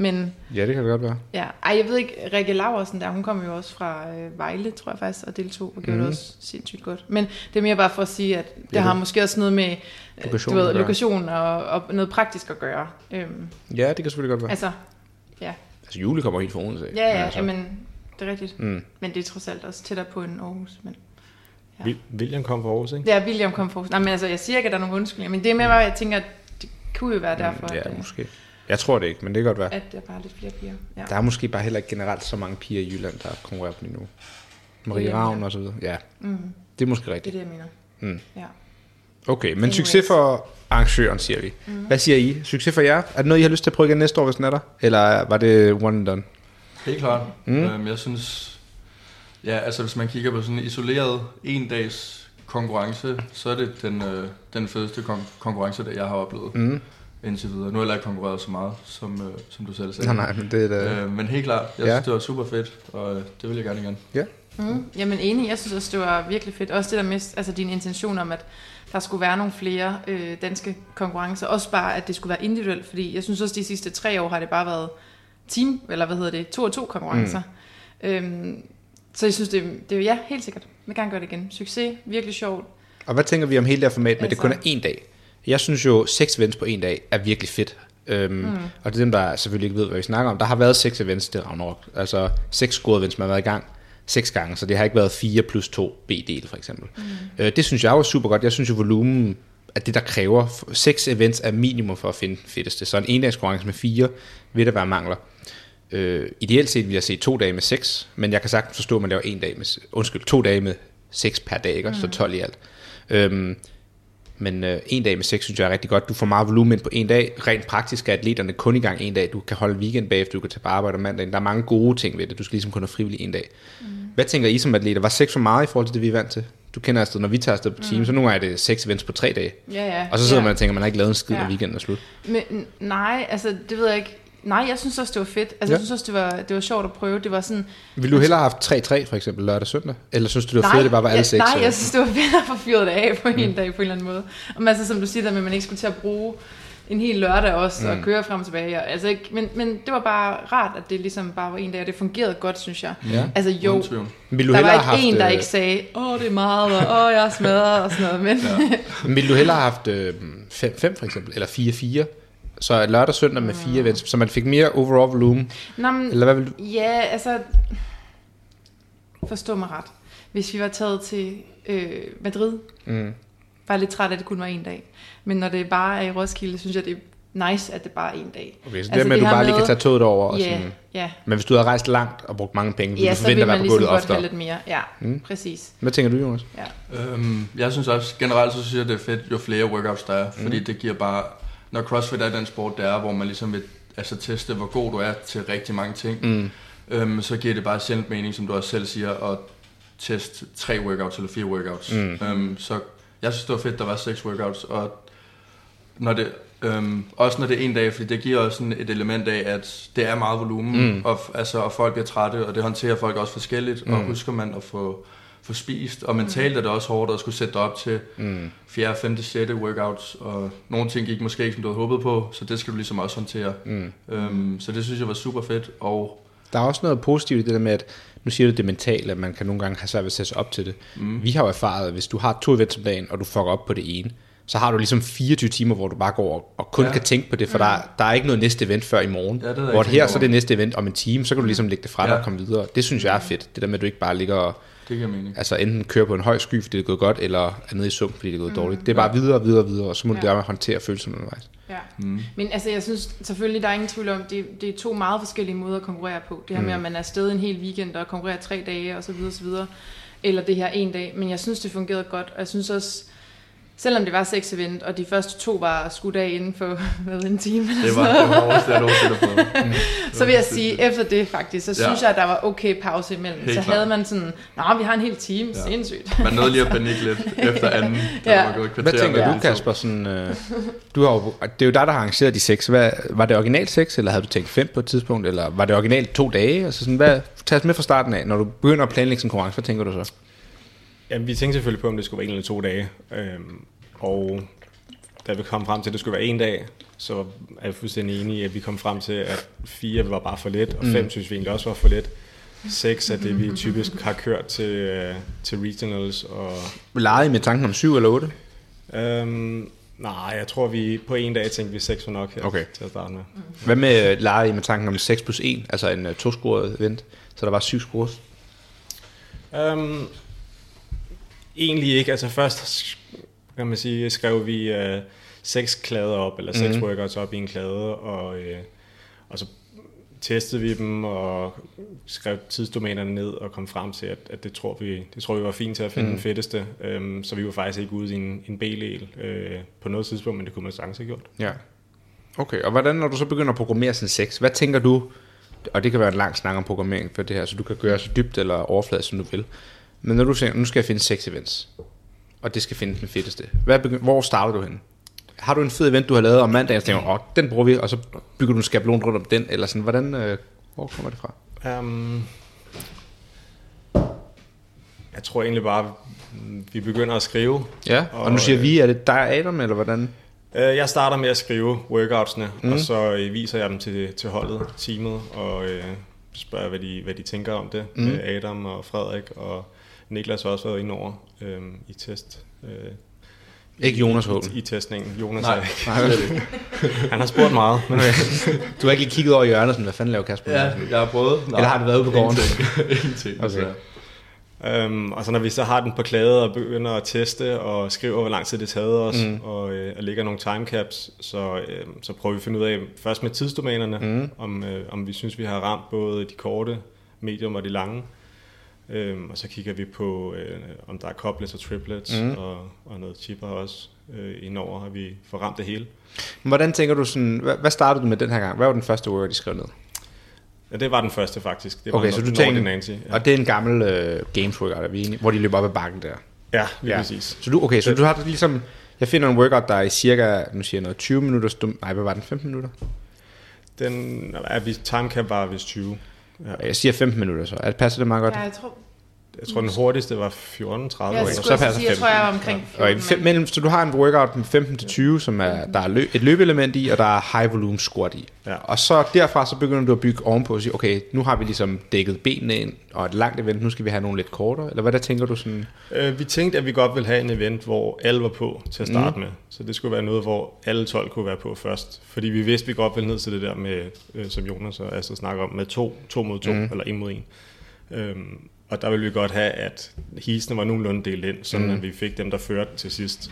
Men Ja, det kan det godt være. ja, ej, jeg ved ikke, Rikke Laversen der, hun kom jo også fra øh, Vejle, tror jeg faktisk, og deltog og gjorde mm. Mhm. det også sindssygt godt. Men det er mere bare for at sige, at det Ja, har måske også noget med øh, Lokation du ved, lokation og, og noget praktisk at gøre. Øhm, Ja, det kan selvfølgelig godt være. altså, ja. Altså, Jule kommer helt fra Odense. af. Ja, Men ja, altså, jamen, det er rigtigt. Mm. Men det er trods alt også tættere på en Aarhus. Men... Ja. William kom fra Aarhus, ikke? Er William kom for. Nej, men altså, jeg siger ikke, at der er nogen undskyldninger, men det er mere bare, at jeg tænker, at det kunne jo være derfor, Mm, Ja, at, øh, måske. Jeg tror det ikke, men det kan godt være. at der bare er lidt flere piger. Ja. Der er måske bare heller ikke generelt så mange piger i Jylland, der konkurrerer på niveau. Marie Det Ravn og så videre. Ja, Mm, det er måske det er rigtigt. det, jeg mener. Mm. Ja. Okay, men Anyways. succes for arrangøren, siger vi. Mm. Hvad siger I? Succes for jer? Er det noget, I har lyst til at prøve igen næste år, hvis den er der? Eller var det one and done? Helt klart. Mm. Mm. Øhm, jeg synes, ja, altså hvis man kigger på sådan en isoleret en dags konkurrence, så er det den, øh, den fedeste kon- konkurrence, der jeg har oplevet Mm. Indtil videre. Nu har jeg heller ikke konkurreret så meget, som, øh, som du selv sagde. Nej, nej, men det er da... Øh, men helt klart, jeg Ja. synes, det var super fedt, og øh, det vil jeg gerne igen. Mm. Jamen enig, jeg synes også, det var virkelig fedt. Også det der med altså, din intention om, at der skulle være nogle flere øh, danske konkurrencer. Også bare, at det skulle være individuelt, fordi jeg synes også, de sidste tre år har det bare været team, eller hvad hedder det, to og to konkurrencer. Mm. Øhm, så jeg synes, det, det er ja, helt sikkert. Jeg vil gerne gøre det igen. Succes, virkelig sjovt. Og hvad tænker vi om hele det her format med, at det Altså- kun er en dag? Jeg synes jo, seks events på en dag er virkelig fedt. Øhm, mm. Og det er dem, der selvfølgelig ikke ved, hvad vi snakker om. Der har været seks events til Ragnarok. Altså seks scorede events, man har været i gang seks gange, så det har ikke været fire plus to B-del for eksempel. Mm. Øh, det synes jeg var super godt. Jeg synes jo, volumen at det, der kræver seks events er minimum for at finde fedteste. Så en endagskonkurrence med fire vil der være mangler. Øh, ideelt set vil jeg se to dage med seks, men jeg kan sagtens forstå, at man laver en dag med, undskyld, to dage med seks per dag, ikke? Mm. så 12 i alt. Øhm, men øh, en dag med seks synes jeg er rigtig godt. Du får meget volumen på en dag. Rent praktisk er atleterne kun i gang en dag. Du kan holde weekend bagefter, du kan tage på arbejde om mandagen. Der er mange gode ting ved det. Du skal ligesom kun have frivillig en dag. Mm. Hvad tænker I som atleter? Var seks for meget i forhold til det, vi er vant til? Du kender afsted, når vi tager afsted på team, mm. så nogle gange er det seks events på tre dage. Ja, ja. Og så sidder ja. man og tænker, man har ikke lavet en skid, Ja. når weekenden er slut. Men, nej, altså det ved jeg ikke. Nej, jeg synes også, det var fedt. Altså, Ja. jeg synes også, det var, det var sjovt at prøve. Det var sådan... Vil du hellere have haft 3-3 for eksempel lørdag og søndag? Eller synes du, det var fedt, at det bare var alle ja, seks? Nej, øh? jeg synes, det var fedt at få fyret det af på en dag på en eller anden måde. Og altså, som du siger, der med, at man ikke skulle til at bruge en hel lørdag også, mm. og køre frem og tilbage. Og, altså, ikke, men, men det var bare rart, at det ligesom bare var en dag, og det fungerede godt, synes jeg. Ja. Altså jo. Vil du der var ikke have en, der haft, ikke sagde, åh, det er meget, og åh, jeg er smadret, og sådan noget. Men øh, Vil du hellere have haft 5-5 for eksempel, eller 4-4? Så lørdag og søndag med fire events, så man fik mere overall volumen? Nå, men, Eller hvad vil du? Ja, altså... Forstå mig ret. Hvis vi var taget til øh, Madrid, Mm. var jeg lidt træt af, at det kun var en dag. Men når det bare er i Roskilde, synes jeg, det er nice, at det bare er en dag. Okay, så Altså, det med, at du bare lige kan tage toget over. Og Ja, sådan. ja. Men hvis du havde rejst langt og brugt mange penge, ville Ja, du så forvente at være man på ligesom gulvet godt oftere. have lidt mere. Ja, Mm. mm. præcis. Hvad tænker du, Jonas? Ja. Øhm, jeg synes også, generelt så synes jeg, det er fedt, jo flere workouts der er, Mm. fordi det giver bare, når CrossFit er den sport, der er, hvor man ligesom vil altså, teste, hvor god du er til rigtig mange ting, Mm. øhm, så giver det bare sjældent mening, som du også selv siger, at teste tre workouts eller fire workouts. Mm. Øhm, så jeg synes, det var fedt, der var seks workouts, og når det, øhm, også når det er en dag, fordi det giver også sådan et element af, at det er meget volumen, Mm. og, altså, og folk bliver trætte, og det håndterer folk også forskelligt, mm. og husker man at få, få spist, og mentalt er det også hårdt at skulle sætte dig op til Mm. 4., 5., 6. workouts, og nogle ting gik måske ikke, som du havde håbet på, så det skal du ligesom også håndtere. Mm. Øhm, så det synes jeg var super fedt, og Der er også noget positivt i det der med, at nu siger du det mentale, at man kan nogle gange have svært ved at sætte sig op til det. Mm. Vi har jo erfaret, at hvis du har to events om dagen, og du fucker op på det ene, så har du ligesom 24 timer, hvor du bare går og kun ja. Ja. kan tænke på det, for mm. der, der er ikke noget næste event før i morgen. Ja, det hvor her så er det næste event om en time, så kan du ligesom lægge det fra dig Ja. og komme videre. Det synes jeg er fedt. Det der med, at du ikke bare ligger og det giver mening. altså enten kører på en høj sky, fordi det er gået godt, eller er nede i sump, fordi det er gået mm. dårligt. Det er bare videre og videre og videre, og så må du Ja. gerne håndtere følelserne undervejs. Ja. Mm. Men altså, jeg synes selvfølgelig, der er ingen tvivl om, det, det er to meget forskellige måder at konkurrere på. Det her med, at man er afsted en hel weekend og konkurrerer tre dage og så videre, så videre. eller det her en dag, men jeg synes, det fungerede godt, og jeg synes også, selvom det var seks event, og de første to var skudt af inden for hvad, en time, Det var det var hårdeste, jeg nogensinde prøvet. så vil jeg sige, efter det faktisk, så synes Ja. jeg, at der var okay pause imellem. Helt så klart. havde man sådan, nå, vi har en hel time, Ja. sindssygt. Man nåede lige at panikke lidt efter anden, da Ja. var gået et kvarter. Hvad tænker du. Kasper? Sådan, øh, du har jo, det er jo dig, der har arrangeret de seks. Hvad, var det originalt seks, eller havde du tænkt fem på et tidspunkt? Eller var det originalt to dage? Altså sådan, hvad, tag os med fra starten af. Når du begynder at planlægge sådan en konkurrence, hvad tænker du så? Jamen, vi tænkte selvfølgelig på, om det skulle være en eller to dage. Øhm, og da vi kom frem til, at det skulle være en dag, så er jeg fuldstændig enig i, at vi kom frem til, at fire var bare for lidt, og fem mm. synes vi egentlig også var for lidt. Seks er det, vi typisk har kørt til, øh, til regionals. Og, Legede I med tanken om syv eller otte? øhm, nej, jeg tror, vi på en dag tænkte vi seks var nok her Okay. til at starte med. Hvad med øh, legede I med tanken om 6 plus 1? Altså en uh, to-scoret event, så der var syv scores? Um, egentlig ikke. Altså først kan man sige, skrev vi uh, seks klader op, eller seks mm. workouts op i en klade, og, uh, og så testede vi dem og skrev tidsdomænerne ned og kom frem til, at, at det, tror vi, det tror vi var fint til at finde mm. den fedteste. Um, så vi var faktisk ikke ude i en, en B-læl uh, på noget tidspunkt, men det kunne man sagtens have gjort. Ja. Okay, og hvordan, når du så begynder at programmere sådan 6, hvad tænker du, og det kan være en lang snak om programmering for det her, så du kan gøre så dybt eller overfladisk, som du vil. Men når du siger, nu skal jeg finde seks events, og det skal finde den fedeste, hvad, begy- hvor starter du hen? Har du en fed event, du har lavet om mandagen, og tænker åh, den bruger vi, og så bygger du en skabelon rundt om den, eller sådan, hvordan, øh, hvor kommer det fra? Um, jeg tror egentlig bare, vi begynder at skrive, Ja, og nu siger øh, vi, er det dig og Adam, eller hvordan? Øh, Jeg starter med at skrive workoutsene, mm. og så øh, viser jeg dem til, til holdet, teamet, og øh, spørger, hvad de, hvad de tænker om det. Mm. Øh, Adam og Frederik og Niklas har også været inde over øh, i test. Øh, Ikke Jonas i, Hågen. i, i testningen. Jonas Nej, er ikke. Nej. Han har spurgt meget. Men, Du har ikke lige kigget over i hjørnet, sådan, hvad fanden laver Kasper? Ja, jeg har prøvet. Nej, Eller har det været ude på gården? Ingenting. Ingenting. Okay. Okay. øhm, og så når vi så har den på klade og begynder at teste og skriver, hvor lang tid det taget os, mm. og, øh, og lægger nogle timecaps, så, øh, så prøver vi at finde ud af, først med tidsdomænerne, mm. om, øh, om vi synes, vi har ramt både de korte, medium og de lange. Øhm, og så kigger vi på, øh, om der er couplets og triplets, mm. og, og noget chipper også øh, indover, at vi får ramt det hele. Hvordan tænker du sådan, hvad, hvad startede du med den her gang? Hvad var den første workout, de skrev ned? Ja, det var den første faktisk. Det var Okay, så du tænker, Nancy. Ja, og det er en gammel øh, games workout, vi hvor de løber op ad bakken der. ja lige Ja. præcis. Så du, okay, så du har ligesom, jeg finder en workout, der er i cirka, nu siger jeg noget, 20 minutter, nej, hvad var den, 15 minutter? Den, er vi, timecap var vist 20. Ja. Jeg siger 15 minutter så, er det passer det meget godt? Ja, jeg tror, jeg tror, den hurtigste var 14.30. jeg, eller så passer sige, jeg 15. tror, jeg var omkring Og i 14, fem, men- mellem, så du har en workout med 15 til 20, som er, der er et løbeelement i, og der er high volume squat i. Ja. Og så derfra så begynder du at bygge ovenpå og sige, okay, nu har vi ligesom dækket benene ind, og et langt event, nu skal vi have nogle lidt kortere, eller hvad der tænker du sådan? Øh, vi tænkte, at vi godt ville have en event, hvor alle var på til at starte mm. med. Så det skulle være noget, hvor alle 12 kunne være på først. Fordi vi vidste, at vi godt ville ned til det der med, øh, som Jonas og Astrid snakker om, med to, to mod to, mm. eller en mod en. Øhm, og der ville vi godt have, at heatsene var nogenlunde delt ind, sådan mm. at vi fik dem, der førte til sidst.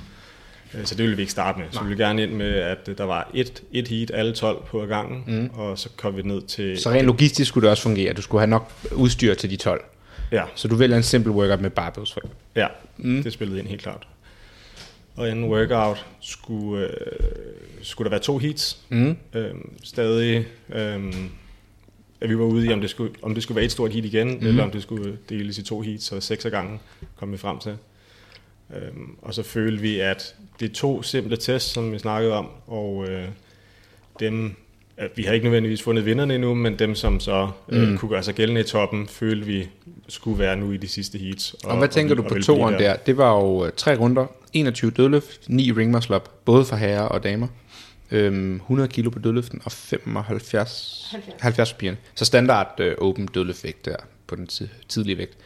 Øh, Så det ville vi ikke starte med. Så vi ville gerne ind med, at der var et, et heat, alle 12 på gangen, mm. og så kom vi ned til... Så rent logistisk skulle det også fungere, du skulle have nok udstyr til de 12. Ja, Så du vælger en simpel workout med barbells for. Ja, mm. det spillede ind helt klart. Og en workout skulle, øh, skulle der være to heats. Mm. Øhm, stadig, øhm, at vi var ude i, om det skulle, om det skulle være et stort heat igen, mm. eller om det skulle deles i to heats, så seks af gangen kom vi frem til. Øhm, og så følte vi, at det er to simple tests, som vi snakkede om, og øh, dem, at vi har ikke nødvendigvis fundet vinderne endnu, men dem, som så øh, mm. kunne gøre sig gældende i toppen, følte vi skulle være nu i de sidste heats. Og, og hvad tænker vi- du på toeren blive der? Det var jo øh, tre runder, 21 dødløft, 9 ring muscle up, både for herrer og damer. Øhm, 100 kilo på dødløften og 75, 70. 70 på pigerne. Så standard øh, open dødløftvægt der på den tid, tidlige vægt.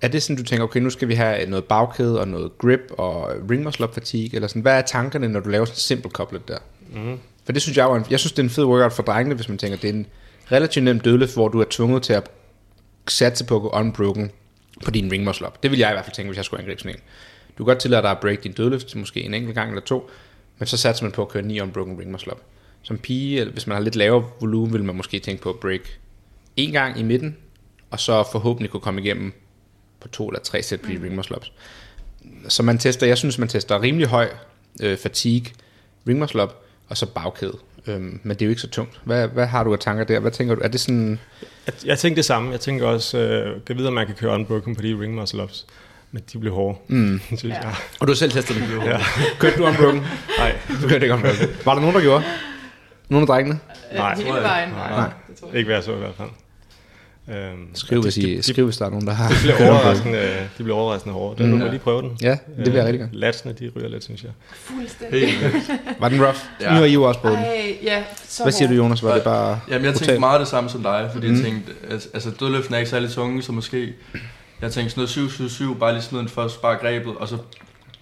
Er det sådan, du tænker, okay, nu skal vi have noget bagkæde og noget grip og ring muscle up fatigue, eller sådan, hvad er tankerne, når du laver sådan en simpel couplet der? Mm. For det synes jeg jo, en, jeg synes, det er en fed workout for drengene, hvis man tænker, det er en relativt nem dødløft, hvor du er tvunget til at satse på at gå unbroken på din ring muscle up. Det vil jeg i hvert fald tænke, hvis jeg skulle angribe sådan en. Du kan godt tillade dig at break din dødløft til måske en enkelt gang eller to, men så satser man på at køre 9 unbroken ring muscle up. Som pige, eller hvis man har lidt lavere volumen, vil man måske tænke på at break en gang i midten, og så forhåbentlig kunne komme igennem på to eller tre sæt pre ring muscle ups. Så man tester, jeg synes, man tester rimelig høj øh, fatigue ring muscle up, og så bagkæde. Øhm, men det er jo ikke så tungt. Hvad, hvad har du af tanker der? Hvad tænker du? Er det sådan... Jeg, jeg tænker det samme. Jeg tænker også, øh, kan vide, om man kan køre unbroken på de ring muscle ups. Men de bliver hårde, mm. synes Ja. jeg. Og du har selv testet det? Ja. Kørte du unbroken? Nej, Du kørte ikke unbroken. Var der nogen, der gjorde? Nogle af drengene? Nej. Hele vejen. Nej. Nej. Det tror jeg. ikke hvad jeg så i hvert fald. Øhm, Skriv, hvis, I, skriv, hvis der er nogen, der har... de bliver overraskende, øh, de bliver overraskende hårde. Den, Mm. du må lige prøve den. Ja, det vil jeg rigtig gerne. Latsene, de ryger lidt, synes jeg. Fuldstændig. Helt. Var den rough? Ja. Nu har I jo også prøvet den. Ej, ja, så Hvad siger du, hårdt. Jonas? Var det bare Jamen, jeg tænkte brutalt? meget det samme som dig, fordi Mm. jeg tænkte, at, altså dødløften er ikke særlig tunge, så måske, jeg tænkte sådan noget 7-7-7, bare lige smide den først, bare grebet, og så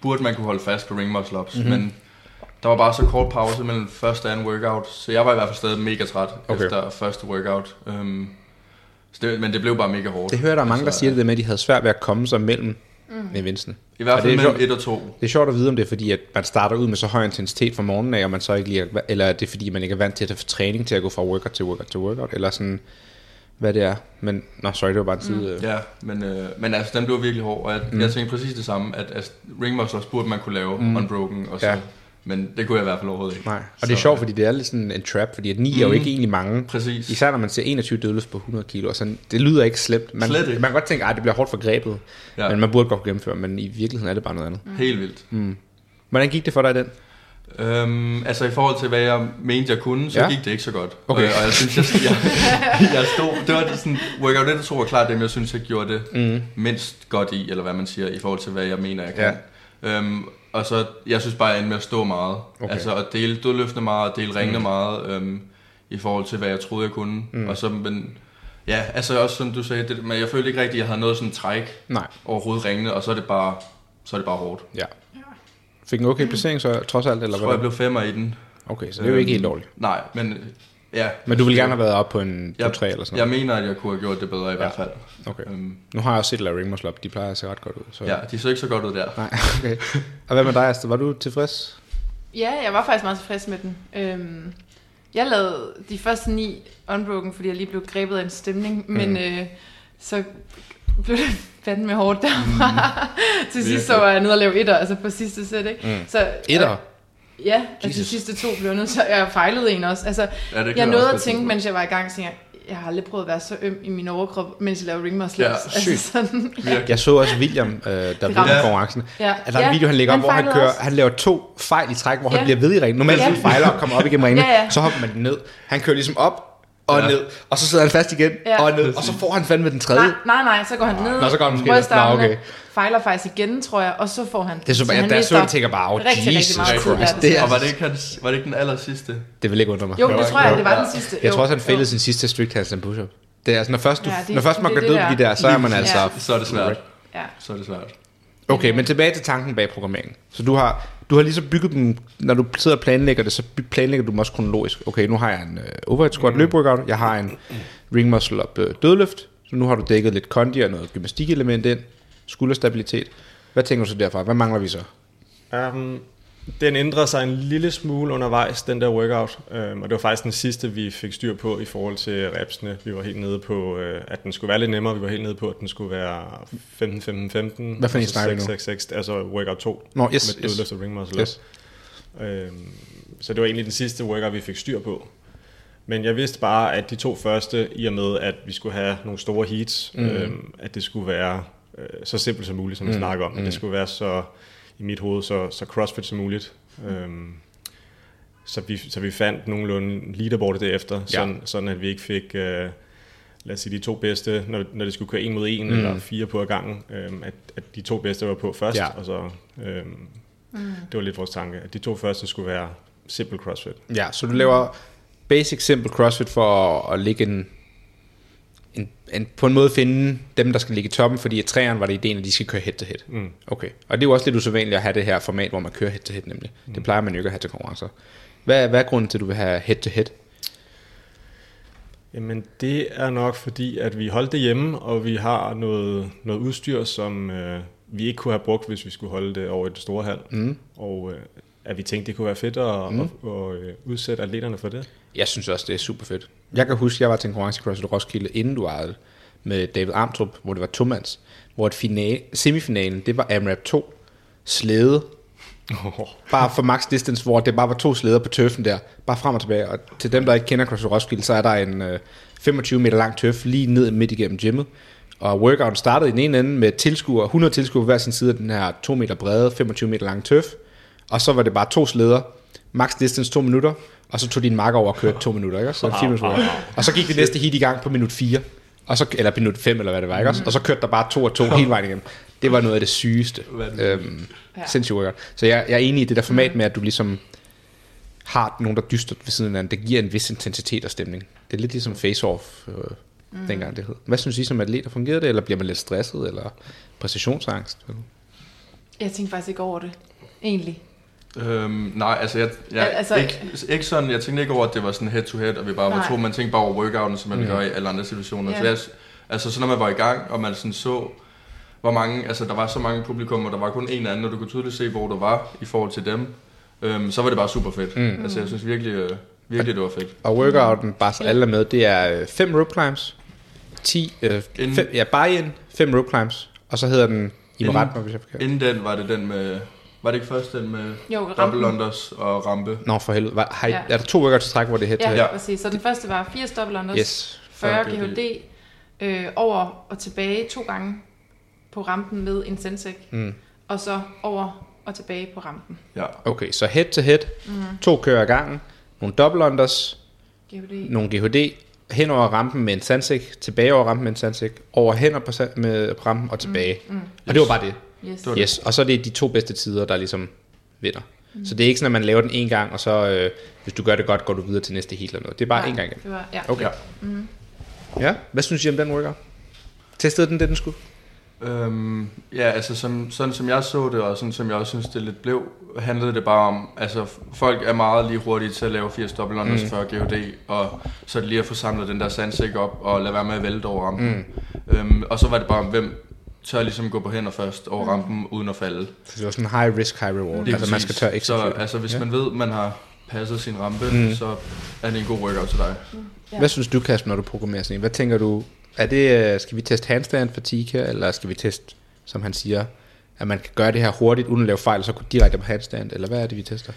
burde man kunne holde fast på ring muscle ups, Mhm. mm-hmm. men der var bare så kort pause mellem første og anden workout, så jeg var i hvert fald stadig mega træt Okay. efter første workout. Um, så det, men det blev bare mega hårdt. Det hører der er mange, der Altså, siger det der med, at de havde svært ved at komme sig mellem mm. eventsene. I hvert fald det er mellem sjovt. 1 og 2. Det er sjovt at vide, om det er fordi, at man starter ud med så høj intensitet fra morgenen af, og man så ikke lige er, eller er det fordi, man ikke er vant til at få træning til at gå fra workout til workout til workout, eller sådan, hvad det er. Men, nå, sorry, det var bare en side. Mm. Ja, men, øh, men altså, den blev virkelig hård, og jeg, Mm. mm. jeg tænkte præcis det samme, at altså, ring muscle ups burde man kunne lave mm. unbroken, og så, Ja. men det kunne jeg i hvert fald overhovedet ikke. Nej, og det er Så- sjovt, fordi det er lidt sådan en trap, fordi at 9 er jo Mm. ikke egentlig mange. Præcis. Især når man ser 21 dødløft på 100 kilo, og sådan, det lyder ikke slemt. Man, Slet ikke. man kan godt tænke, at det bliver hårdt for grebet, ja. Men man burde godt kunne gennemføre, men i virkeligheden er det bare noget andet. Helt vildt. Mm. Hvordan gik det for dig i den? Øhm, altså i forhold til hvad jeg mente jeg kunne, så Ja. gik det ikke så godt. Okay. Og, og jeg synes, jeg, jeg, jeg stod, det var sådan, workout 1 og 2 var klart dem, jeg synes, jeg gjorde det Mm. mindst godt i, eller hvad man siger, i forhold til hvad jeg mener, jeg kan. Ja. Øhm, og så, jeg synes bare, jeg endte med at stå meget. Okay. Altså at dele dødløftene meget, og dele ringene mm. meget, øhm, i forhold til hvad jeg troede, jeg kunne. Mm. Og så, men, ja, altså også som du sagde, det, men jeg følte ikke rigtigt, at jeg havde noget sådan træk Nej, overhovedet ringene, og så er det bare, så er det bare hårdt. ja. Fik en okay placering så, trods alt, eller Jeg tror, jeg hvad? blev femmer i den. Okay, så det er jo ikke helt dårligt. Nej, men ja. Men du ville gerne have været op på en jeg, 2-3 eller sådan Jeg noget? mener, at jeg kunne have gjort det bedre i ja. hvert fald. Okay. Øhm, Nu har jeg også set Larry Ring Muscle Up, de plejer at se ret godt ud. Så. ja, de så ikke så godt ud der. Nej, okay. Og hvad med dig, Astrid? Var du tilfreds? Ja, jeg var faktisk meget tilfreds med den. Øhm, jeg lavede de første ni unbroken, fordi jeg lige blev grebet af en stemning, men Mm. øh, så blev det fandme hårdt derfra. Til sidst så var jeg nede og lave etter, altså på sidste sæt, ikke? Mm. Så, Etter? Ja, altså de Jesus. sidste to blev jeg nødt til, jeg fejlede en også. Altså, Ja, jeg nåede at tænke, mens jeg var i gang, så jeg, jeg har aldrig prøvet at være så øm i min overkrop, mens jeg laver ring muscle Ja, sygt. altså sådan, Virkelig. Jeg så også William, øh, der ramte. konkurrencen. ja. Altså, der er en video, han lægger op, hvor han kører, også. han laver to fejl i træk, hvor han Ja. bliver ved i ringen. Normalt Ja. ja. fejler og kommer op igennem ringen, Ja, ja. så hopper man den ned. Han kører ligesom op og Ja. ned, og så sidder han fast igen Ja. og ned, og så får han fandme den tredje. Nej, nej, nej, så går han ned, Nå, så går han måske ned. Nå, okay. fejler faktisk igen, tror jeg, og så får han Det er så, så jeg, der så det tænker bare, oh, rigtig, Jesus Christ. der, Det, er, Og var det, ikke hans, var det ikke den aller sidste? det vil ikke undre mig. Jo, det tror jeg, det var den sidste. Jeg tror også, han failede sin sidste strict handstand push-up. Det er altså, når først, du, Ja, det- når først man går død på de der. så er man Ja. altså... Så er det svært. Ja. Så er det svært. Okay, men tilbage til tanken bag programmeringen. Så du har, du har lige så bygget dem, når du sidder og planlægger det, så planlægger du dem også kronologisk. Okay, nu har jeg en uh, overhead squat mm. løbeworkout, jeg har en ring muscle up uh, dødløft, så nu har du dækket lidt kondi og noget gymnastikelement ind, skulderstabilitet. Hvad tænker du så derfra? Hvad mangler vi så? Um, den ændrede sig en lille smule undervejs, den der workout, um, og det var faktisk den sidste, vi fik styr på i forhold til repsene. Vi var helt nede på, uh, at den skulle være lidt nemmere, vi var helt nede på, at den skulle være 15-15-15. Hvad for en og så snakker nu? 6-6-6, altså workout 2 Nå, yes, med yes. dødløft og ring muscle Yes. Um, så det var egentlig den sidste workout, vi fik styr på. Men jeg vidste bare, at de to første, i og med, at vi skulle have nogle store heats, Mm. øhm, at det skulle være øh, så simpelt som muligt, som vi Mm. snakker om. At Mm. det skulle være så, i mit hoved, så, så crossfit som muligt. Øhm, så, vi, så vi fandt nogenlunde leaderboardet derefter, Ja. sådan, sådan at vi ikke fik, øh, lad os sige, de to bedste, når, når det skulle køre en mod en, Mm. mm. eller fire på ad gangen, øhm, at, at de to bedste var på først, Ja. og så, øhm, Mm. det var lidt vores tanke, at de to første skulle være simpel crossfit. Ja, så du laver basic simple crossfit for at, at ligge en, en, en, på en måde finde dem, der skal ligge i toppen, fordi i træerne var det ideen, at de skal køre head to head. Mm. Okay, og det er jo også lidt usædvanligt at have det her format, hvor man kører head to head nemlig. Mm. Det plejer man jo ikke at have til konkurrencer. Hvad, hvad er grunden til, at du vil have head to head? Jamen det er nok fordi, at vi holdt det hjemme, og vi har noget, noget udstyr, som øh, vi ikke kunne have brugt, hvis vi skulle holde det over i det store hal. Mm. Og øh, at vi tænkte, det kunne være fedt at, Mm. mm. at, at, at udsætte atleterne for det. Jeg synes også, det er super fedt. Jeg kan huske, jeg var til en konkurrence i CrossFit Roskilde, inden du ejede med David Armtrup, hvor det var tomands. hvor et finale, semifinalen, det var AMRAP 2, slæde, bare for max distance, hvor det bare var to slæder på tøffen der, bare frem og tilbage. Og til dem, der ikke kender CrossFit Roskilde, så er der en øh, 25 meter lang tøf lige ned midt igennem gymmet. Og workouten startede i den ene ende med tilskuere, 100 tilskuere på hver sin side af den her 2 meter brede, 25 meter lange tøf. Og så var det bare to slæder, max distance 2 minutter, og så tog din marker over og kørte 2 minutter, ikke? Så 4 minutter. Og så gik det næste hit i gang på minut 4. Og så, eller minut 5, eller hvad det var, ikke? Og så kørte der bare to og to hele vejen igen. Det var noget af det sygeste. Øhm, Ja. sindssygt workout. Så jeg, jeg er enig i det der format med, at du ligesom har nogen, der dyster ved siden af hinanden. Det giver en vis intensitet og stemning. Det er lidt ligesom face-off, øh, mm. dengang det hed. Hvad synes I som atleter? Fungerede det, eller bliver man lidt stresset, eller præcisionsangst? Jeg tænkte faktisk ikke over det, egentlig. Øhm, nej, altså, jeg, jeg Altså- altså, ikke, ikke sådan, jeg tænkte ikke over, at det var sådan head to head, og vi bare var Nej. to, man tænkte bare over workouten, som man mm. gør i alle andre situationer. Ja. Så jeg, altså, så når man var i gang, og man sådan så, hvor mange, altså der var så mange publikum, og der var kun en anden, og du kunne tydeligt se, hvor du var i forhold til dem, øhm, så var det bare super fedt. Mm. Altså, jeg synes virkelig, øh, virkelig, det var fedt. Og workouten, bare så alle er med, det er 5 rope climbs, 10, øh, Inden- fem, ja, bare in, 5 rope climbs, og så hedder den, I må rette mig, hvis jeg er forkert. Inden den var det den med, var det ikke først den med Jo, double unders og rampe? Nå, for helvede. Var, har I, Ja. Er der to workouts træk, hvor det er to Ja, ja. Præcis. Så den første var 80 double unders, Yes. 40 40 GHD, øh, over og tilbage to gange på rampen med en sensec, Mm. og så over og tilbage på rampen. Ja. Okay, så head to head, mm. to kører i gangen, nogle double unders, GHD. nogle GHD, hen over rampen med en sandsæk, tilbage over rampen med en sandsæk, over hænder på, med på rampen og tilbage. Mm. Mm. Og det var bare det. Yes. var det. Yes, og så er det de to bedste tider, der ligesom vinder. Mm. Så det er ikke sådan, at man laver den en gang, og så øh, hvis du gør det godt, går du videre til næste heat eller noget. Det er bare en gang igen. Det var, ja. Okay. Ja. Ja, hvad synes I om den workout? Testede den det, den skulle? Øhm, ja, altså som, sådan som jeg så det, og sådan som jeg også synes det lidt blev, handlede det bare om, altså folk er meget lige hurtige til at lave 80 dobbelt unders mm. før GHD, og så det lige at få samlet den der sandsæk op, og lade være med at vælte over rampen. Mm. Øhm, og så var det bare, hvem tør ligesom gå på hænder først over rampen, uden at falde. Så det var sådan high risk, high reward. Lige altså man skal præcis. tør Så execute. altså hvis Ja. man ved, man har passet sin rampe, mm. så er det en god workout til dig. Ja. Hvad synes du, Kasper, når du programmerer sådan en? Hvad tænker du? Er det, øh, skal vi teste handstand fatigue her, eller skal vi teste, som han siger, at man kan gøre det her hurtigt, uden at lave fejl, og så gå direkte på handstand, eller hvad er det, vi tester?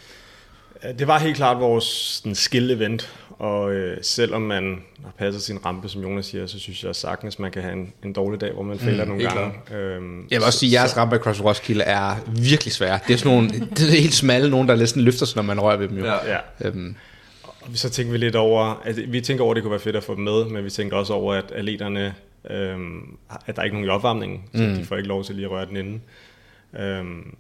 Det var helt klart vores sådan, skill-event, og øh, selvom man har passet sin rampe, som Jonas siger, så synes jeg sagtens, man kan have en, en dårlig dag, hvor man fejler mm, nogle gange. Øhm, Jeg vil også sige, at jeres ramper i Cross Roskilde er virkelig svære. Det er sådan nogle, det er helt smalle, nogen der næsten løfter sig, når man rører ved dem jo. Ja. Ja, Øhm, og så tænker vi lidt over, at vi tænker over, at det kunne være fedt at få dem med, men vi tænker også over, at atleterne, øhm, at der er ikke nogen i opvarmningen, så Mm. de får ikke lov til lige at røre den inden. Øhm,